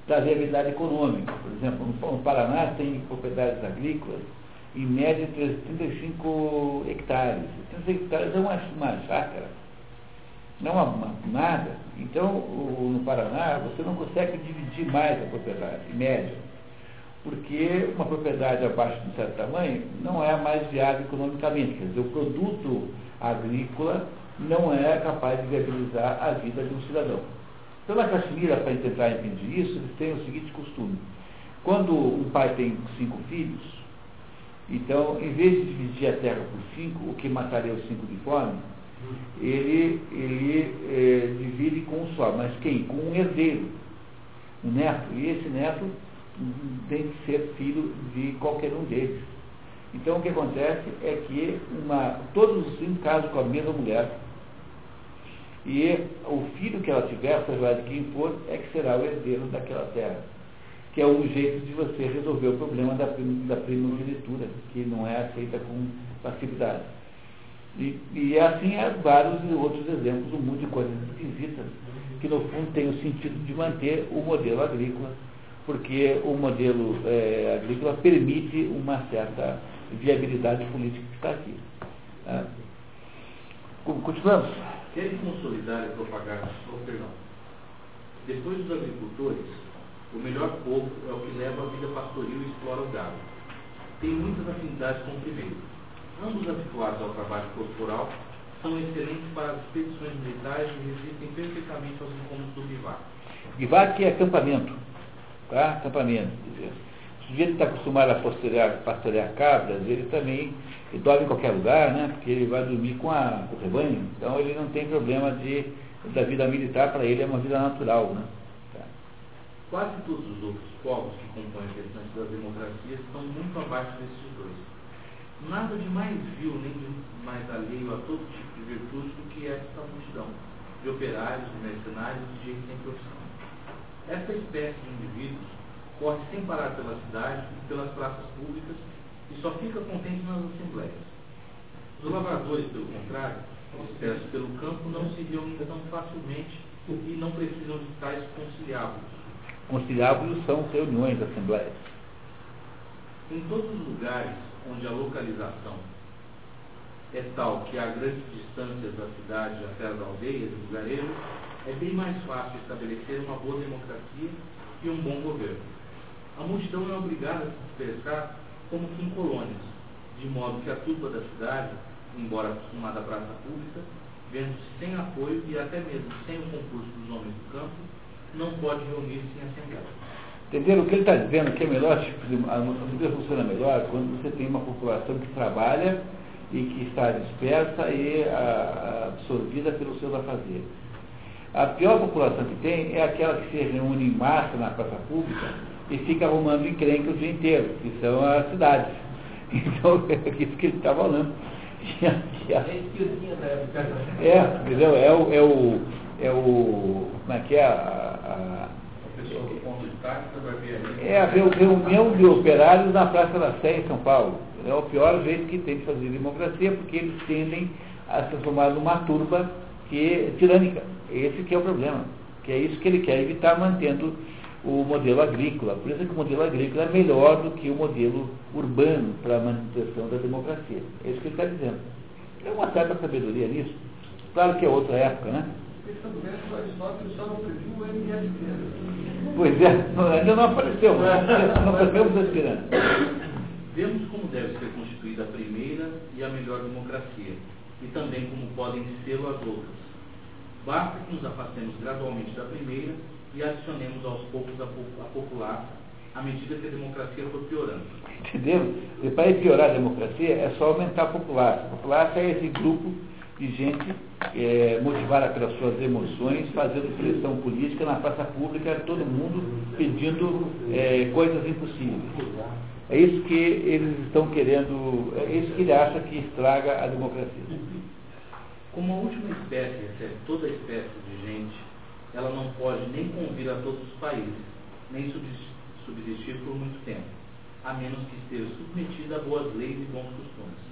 da viabilidade econômica. Por exemplo, no Paraná tem propriedades agrícolas em média, 35 hectares. 35 hectares é uma, uma chácara, não é uma, nada. Então, o, no Paraná, você não consegue dividir mais a propriedade, em média. Porque uma propriedade abaixo de um certo tamanho não é mais viável economicamente. Quer dizer, o produto agrícola não é capaz de viabilizar a vida de um cidadão. Então, na Caxemira, para tentar impedir isso, eles têm o seguinte costume. Quando um pai tem cinco filhos, então, em vez de dividir a terra por cinco, o que mataria os cinco de fome, ele, ele é, divide com um só. Mas quem? Com um herdeiro, um neto. E esse neto tem que ser filho de qualquer um deles. Então, o que acontece é que uma, todos os cinco casam com a mesma mulher. E o filho que ela tiver, seja de quem for, é que será o herdeiro daquela terra que é um jeito de você resolver o problema da, da primogenitura, que não é aceita com facilidade. E, e assim há vários outros exemplos, um monte de coisas esquisitas, que no fundo tem o sentido de manter o modelo agrícola, porque o modelo é, agrícola permite uma certa viabilidade política que está aqui. Tá? Continuamos? Querem consolidar e propagar, oh, perdão, depois dos agricultores, o melhor povo é o que leva a vida pastoril e explora o gado. Tem muitas afinidades com o primeiro. Ambos habituados ao trabalho corporal, são excelentes para as expedições militares e resistem perfeitamente aos incômodos do bivac. Bivac é acampamento. Tá? Acampamento. Se o está acostumado a pastorear, pastorear cabras, ele também ele dorme em qualquer lugar, né? porque ele vai dormir com, a, com o rebanho. Então ele não tem problema de, da vida militar, para ele é uma vida natural. Né? Quase todos os outros povos que compõem o restante das democracias estão muito abaixo desses dois. Nada de mais vil nem de mais alheio a todo tipo de virtude do que esta multidão de operários, de mercenários e de gente sem profissão. Esta espécie de indivíduos corre sem parar pela cidade e pelas praças públicas e só fica contente nas assembleias. Os lavradores, pelo contrário, dispersos pelo campo, não se reúnem tão facilmente e não precisam de tais conciliábulos conciliábulos são reuniões, assembleias. Em todos os lugares onde a localização é tal que há grandes distâncias da cidade até as aldeias e lugarejos, é bem mais fácil estabelecer uma boa democracia e um bom governo. A multidão é obrigada a se dispersar como que em colônias, de modo que a turba da cidade, embora acostumada à praça pública, vendo-se sem apoio e até mesmo sem o concurso dos homens do campo, não pode reunir-se em assembleia. Entenderam? O que ele está dizendo que é melhor, tipo, a democracia funciona melhor quando você tem uma população que trabalha e que está dispersa e a, absorvida pelos seus afazeres. A pior população que tem é aquela que se reúne em massa na praça pública e fica arrumando encrenca o dia inteiro, que são as cidades. Então, é isso que ele está falando. É, entendeu? É o, é o, é o. Como é que é a, é a reunião de operários na Praça da Sé, em São Paulo. É o pior jeito que tem de fazer democracia, porque eles tendem a se transformar numa turba que é tirânica. Esse que é o problema. Que é isso que ele quer evitar mantendo o modelo agrícola. Por isso é que o modelo agrícola é melhor do que o modelo urbano para a manutenção da democracia. É isso que ele está dizendo. Tem uma certa sabedoria nisso. Claro que é outra época, né? Pois é, ainda não apareceu, não percebemos esperando. Vemos como deve ser constituída a primeira e a melhor democracia, e também como podem ser as outras. Basta que nos afastemos gradualmente da primeira e adicionemos aos poucos a, a popular, à medida que a democracia for piorando. Entendeu? E para piorar a democracia é só aumentar a popular. A popular é esse grupo de gente é, motivada pelas suas emoções, fazendo pressão política na praça pública, todo mundo pedindo é, coisas impossíveis. É isso que eles estão querendo, é isso que ele acha que estraga a democracia. Como a última espécie recebe toda espécie de gente, ela não pode nem convir a todos os países, nem subsistir por muito tempo, a menos que esteja submetida a boas leis e bons costumes.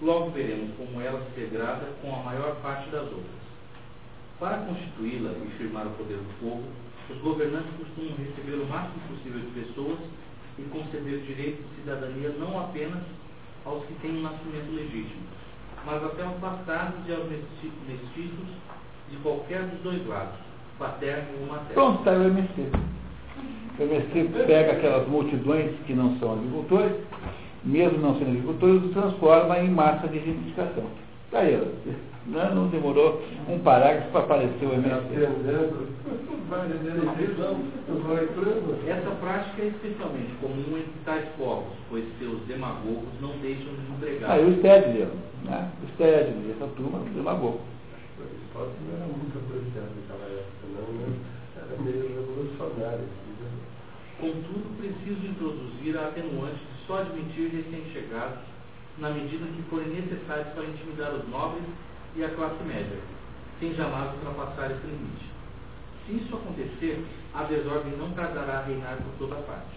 Logo veremos como ela se degrada com a maior parte das outras. Para constituí-la e firmar o poder do povo, os governantes costumam receber o máximo possível de pessoas e conceder direito de cidadania não apenas aos que têm um nascimento legítimo, mas até aos bastardos e aos mesti- mestiços de qualquer dos dois lados, paterno ou materno. Pronto, está o MST. O MST pega aquelas multidões que não são agricultores, mesmo não sendo agricultores, e transforma em massa de reivindicação. Está aí, ó. não, não demorou um parágrafo para aparecer o MST. Entrando. Essa prática é especialmente comum entre tais povos, pois seus demagogos não deixam de empregar. Aí o Stedley, né? o Stedley, essa turma do demagogo. O esporte não era muito apreciado naquela época, não, né? Era meio revolucionário. entendeu? Contudo, preciso introduzir a atenuante de só admitir recém-chegados na medida que forem necessários para intimidar os nobres e a classe média, sem jamais ultrapassar esse limite. Se isso acontecer, a desordem não tardará a reinar por toda parte.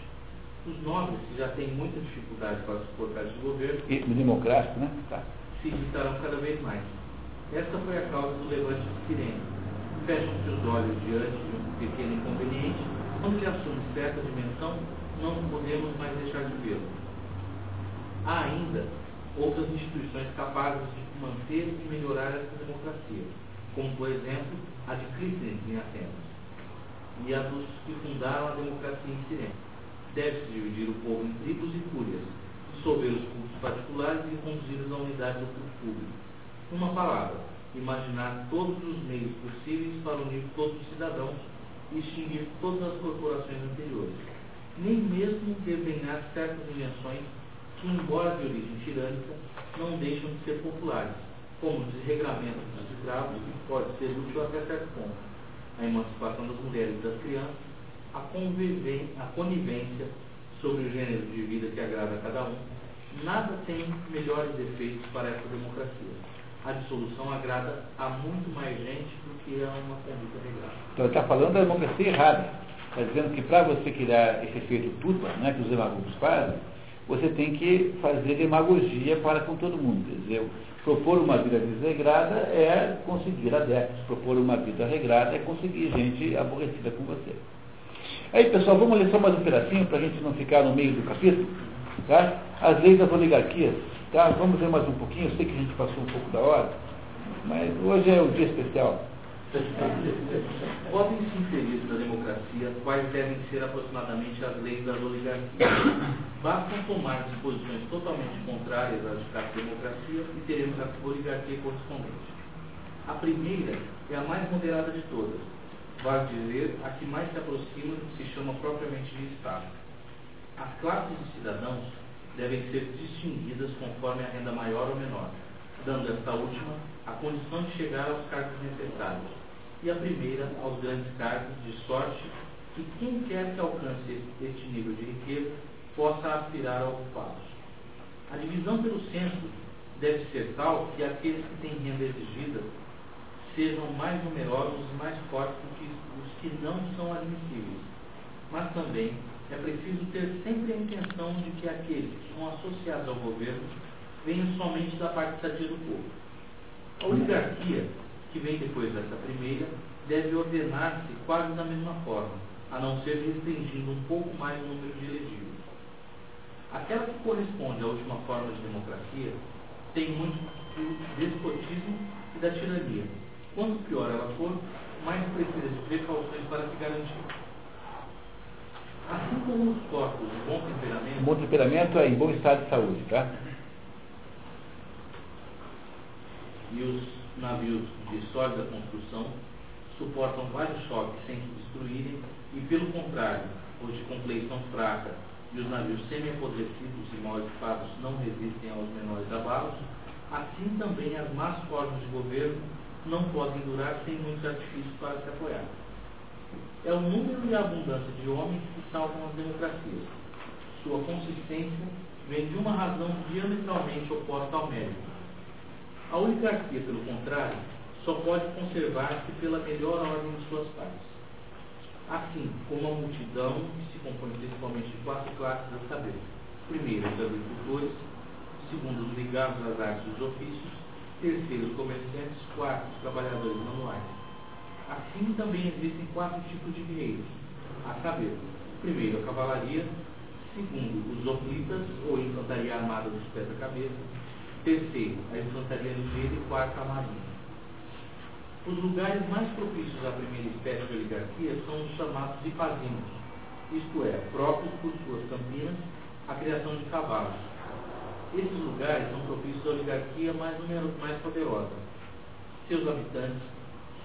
Os nobres, que já têm muita dificuldade para suportar esse governo, E democrático, né? Tá. se irritarão cada vez mais. Esta foi a causa do levante de Sirene. Fecham-se os olhos diante de um pequeno inconveniente, quando ele assume certa dimensão, não podemos mais deixar de vê-lo. Há ainda outras instituições capazes de manter e melhorar essa democracia, como, por exemplo, a de Clístenes em Atenas e a dos que fundaram a democracia em Sirene. Deve-se dividir o povo em tribos e fúrias, dissolver os cultos particulares e conduzir-os à unidade do culto público. Uma palavra, imaginar todos os meios possíveis para unir todos os cidadãos e extinguir todas as corporações anteriores. Nem mesmo desenhar certas invenções que, embora de origem tirânica, não deixam de ser populares, como o desregramento dos escravos, que pode ser útil até certo ponto, a emancipação das mulheres e das crianças, a, a conivência sobre o gênero de vida que agrada a cada um, nada tem melhores efeitos para essa democracia. A dissolução agrada a muito mais gente do que a uma conduta regrada. Então ele está falando da democracia errada. Está dizendo que para você criar esse efeito tupa, né, que os demagogos fazem, você tem que fazer demagogia para com todo mundo. Quer dizer, propor uma vida desregrada é conseguir adeptos, propor uma vida regrada é conseguir gente aborrecida com você. Aí, pessoal, vamos ler só mais um pedacinho para a gente não ficar no meio do capítulo. Tá? As leis das oligarquias. Tá? Vamos ler mais um pouquinho. Eu sei que a gente passou um pouco da hora, mas hoje é o dia especial. Podem se inserir na democracia quais devem ser aproximadamente as leis das oligarquias. Bastam tomar disposições totalmente contrárias à de democracia e teremos a oligarquia correspondente. A primeira é a mais moderada de todas, vale dizer, a que mais se aproxima se chama propriamente de Estado. As classes de cidadãos devem ser distinguidas conforme a renda maior ou menor, dando esta última a condição de chegar aos cargos necessários, e a primeira aos grandes cargos, de sorte que quem quer que alcance este nível de riqueza possa aspirar a ocupá-los. A divisão pelo centro deve ser tal que aqueles que têm renda exigida sejam mais numerosos e mais fortes do que os que não são admissíveis. Mas também é preciso ter sempre a intenção de que aqueles que são associados ao governo venham somente da parte sadia do povo. A oligarquia, que vem depois dessa primeira, deve ordenar-se quase da mesma forma, a não ser restringindo um pouco mais o número de elegíveis. Aquela que corresponde à última forma de democracia tem muito do despotismo e da tirania. Quanto pior ela for, mais precisa de precauções para se garantir. Assim como os corpos de bom temperamento, Bom temperamento é em bom estado de saúde, tá? e os navios de sólida construção suportam vários choques sem se destruírem e, pelo contrário, os de compleição fraca e os navios semi-apodrecidos e mal equipados não resistem aos menores abalos, assim também as más formas de governo não podem durar sem muitos artifícios para se apoiar. É o número e a abundância de homens que salvam as democracias. Sua consistência vem de uma razão diametralmente oposta ao mérito. A oligarquia, pelo contrário, só pode conservar-se pela melhor ordem de suas partes. Assim como a multidão, que se compõe principalmente de quatro classes a saber. Primeiro, os agricultores. Segundo, os ligados às artes dos ofícios. Terceiro, os comerciantes. Quarto, os trabalhadores manuais. Assim também existem quatro tipos de guerreiros, a saber, primeiro a cavalaria, Segundo, os hoplitas, ou infantaria armada dos pés da cabeça. Terceiro, a infantaria ligeira e quarto, a marinha. Os lugares mais propícios à primeira espécie de oligarquia são os chamados ipazinos, isto é, próprios por suas campinas, a criação de cavalos. Esses lugares são propícios à oligarquia mais, numerosa, mais poderosa. Seus habitantes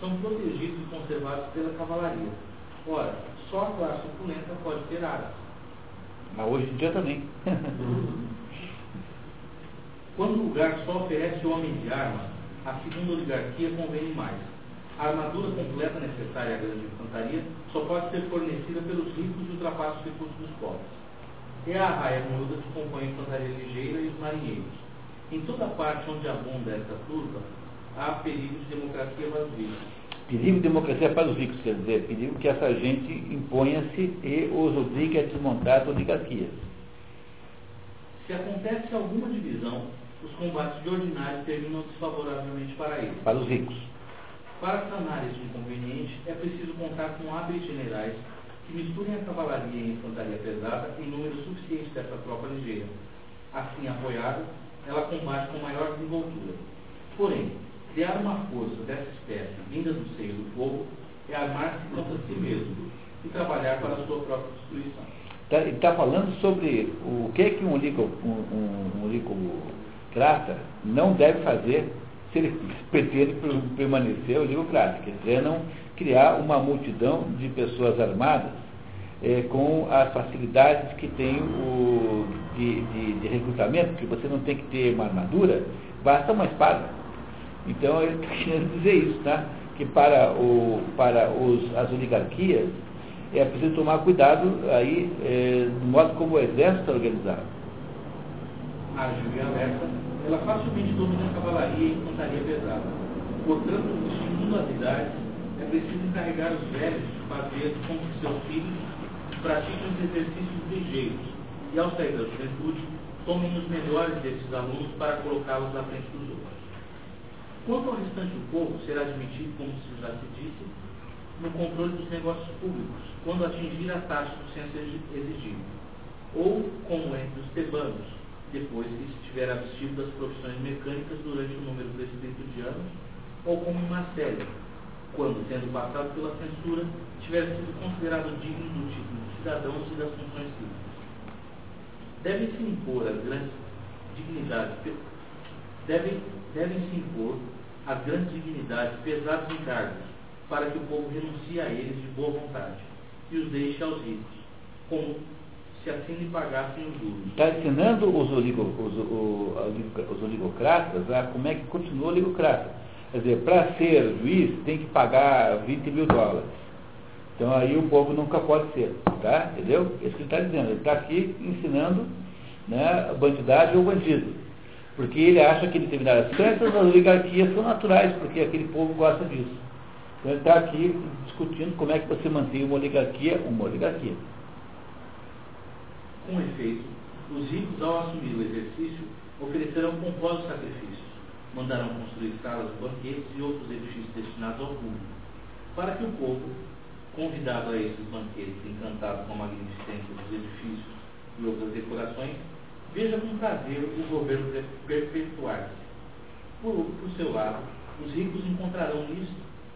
são protegidos e conservados pela cavalaria. Ora, só a classe opulenta pode ter aras. Mas hoje em dia também. Quando o lugar só oferece homem de arma, a segunda oligarquia convém mais. A armadura completa necessária à grande infantaria só pode ser fornecida pelos ricos e ultrapassa os recursos dos pobres. É a raia miúda que compõe a infantaria ligeira e os marinheiros. Em toda parte onde abunda essa turba, há perigo de democracia para os ricos. Perigo de democracia para os ricos, quer dizer, perigo que essa gente imponha-se e os obrigue a desmontar as oligarquias. Se acontece alguma divisão, os combates de ordinário terminam desfavoravelmente para eles. Para os ricos. Para sanar este inconveniente, é preciso contar com hábeis generais que misturem a cavalaria e a infantaria pesada em número suficiente dessa tropa ligeira. Assim apoiada, ela combate com maior desenvoltura. Porém, criar uma força dessa espécie vinda do seio do povo é armar-se contra si mesmo e trabalhar para a sua própria destruição. Tá, ele está falando sobre o que, que um, oligo, um, um, um crata não deve fazer se ele pretende permanecer oligocrata, quer dizer, não criar uma multidão de pessoas armadas é, com as facilidades que tem o, de, de, de, recrutamento, porque você não tem que ter uma armadura, basta uma espada. Então ele está querendo dizer isso, tá? que para, o, para os, as oligarquias é preciso tomar cuidado aí é, do modo como o exército está organizado. Ágil e alerta, ela facilmente domina a cavalaria e infantaria pesada. Portanto, as idades, é preciso encarregar os velhos de fazer com que seus filhos pratiquem os exercícios ligeiros e, ao sair da juventude, tomem os melhores desses alunos para colocá-los à frente dos outros. Quanto ao restante do povo, será admitido, como já se disse, no controle dos negócios públicos, quando atingir a taxa do censo exigido, ou como entre os tebanos, depois que se tiver abstido das profissões mecânicas durante o número precedente de anos, ou como em Marcelo, quando, tendo passado pela censura, tiver sido considerado digno do título de cidadãos e das funções cívicas. Deve-se impor as grandes dignidades, devem, devem se impor as grandes dignidades pesados encargos, para que o povo renuncie a eles de boa vontade e os deixe aos ricos, como se assim lhe pagassem os juros. Está ensinando os, oligo, os, os oligocratas a como é que continua oligocrata. Quer dizer, para ser juiz tem que pagar 20 mil dólares. Então aí o povo nunca pode ser, tá? Entendeu? Isso que ele está dizendo. Ele está aqui ensinando né, bandidagem ou bandido. Porque ele acha que determinadas crenças, as oligarquias são naturais, porque aquele povo gosta disso. Então ele está aqui discutindo como é que você mantém uma oligarquia, uma oligarquia. Com efeito, os ricos, ao assumir o exercício, oferecerão pomposos sacrifícios, mandarão construir salas, banquetes e outros edifícios destinados ao público, para que o povo, convidado a esses banquetes, encantado com a magnificência dos edifícios e outras decorações, veja com prazer o governo perpetuar-se. Por, por seu lado, os ricos encontrarão nisso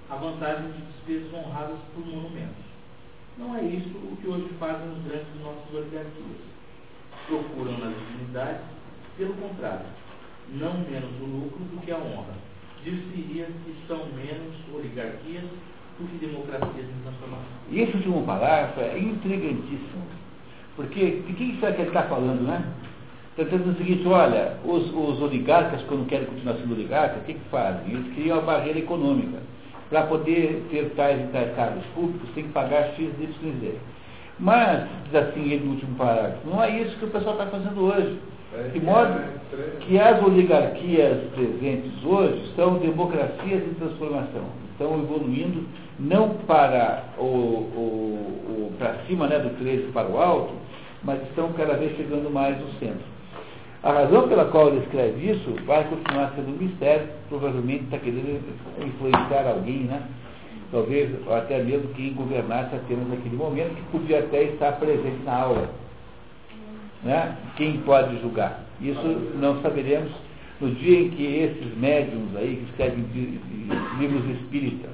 a vantagem de despesas honradas por monumentos. Não é isso o que hoje fazem os grandes de nossas oligarquias. Procuram nas dignidades, pelo contrário, não menos o lucro do que a honra. Dir-se-ia que são menos oligarquias do que democracias em transformação. E esse último parágrafo é intrigantíssimo. Porque o que será que ele está falando, né? Está dizendo o seguinte, olha, os, os oligarcas, quando querem continuar sendo oligarcas, o que, que fazem? Eles criam a barreira econômica. Para poder ter tais e tais cargos públicos, tem que pagar X, Y, Z. Mas, diz assim ele no último parágrafo, não é isso que o pessoal está fazendo hoje. De modo que as oligarquias presentes hoje são democracias em transformação. Estão evoluindo não para o, o, o para cima né, do 13 para o alto, mas estão cada vez chegando mais no centro. A razão pela qual ele escreve isso vai continuar sendo um mistério, provavelmente está querendo influenciar alguém, né? Talvez até mesmo quem governasse Atenas naquele momento, que podia até estar presente na aula. Né? Quem pode julgar? Isso não saberemos no dia em que esses médiums aí, que escrevem livros espíritas,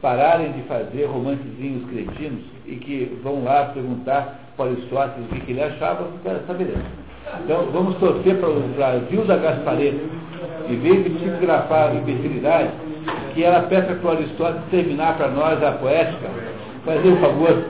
pararem de fazer romancezinhos cretinos e que vão lá perguntar para Aristóteles o que ele achava, saberemos. Então, vamos torcer para o Brasil da Gaspareta, em vez de psicografar imbecilidade, que ela peça para o Aristóteles terminar para nós a poética, fazer um favor.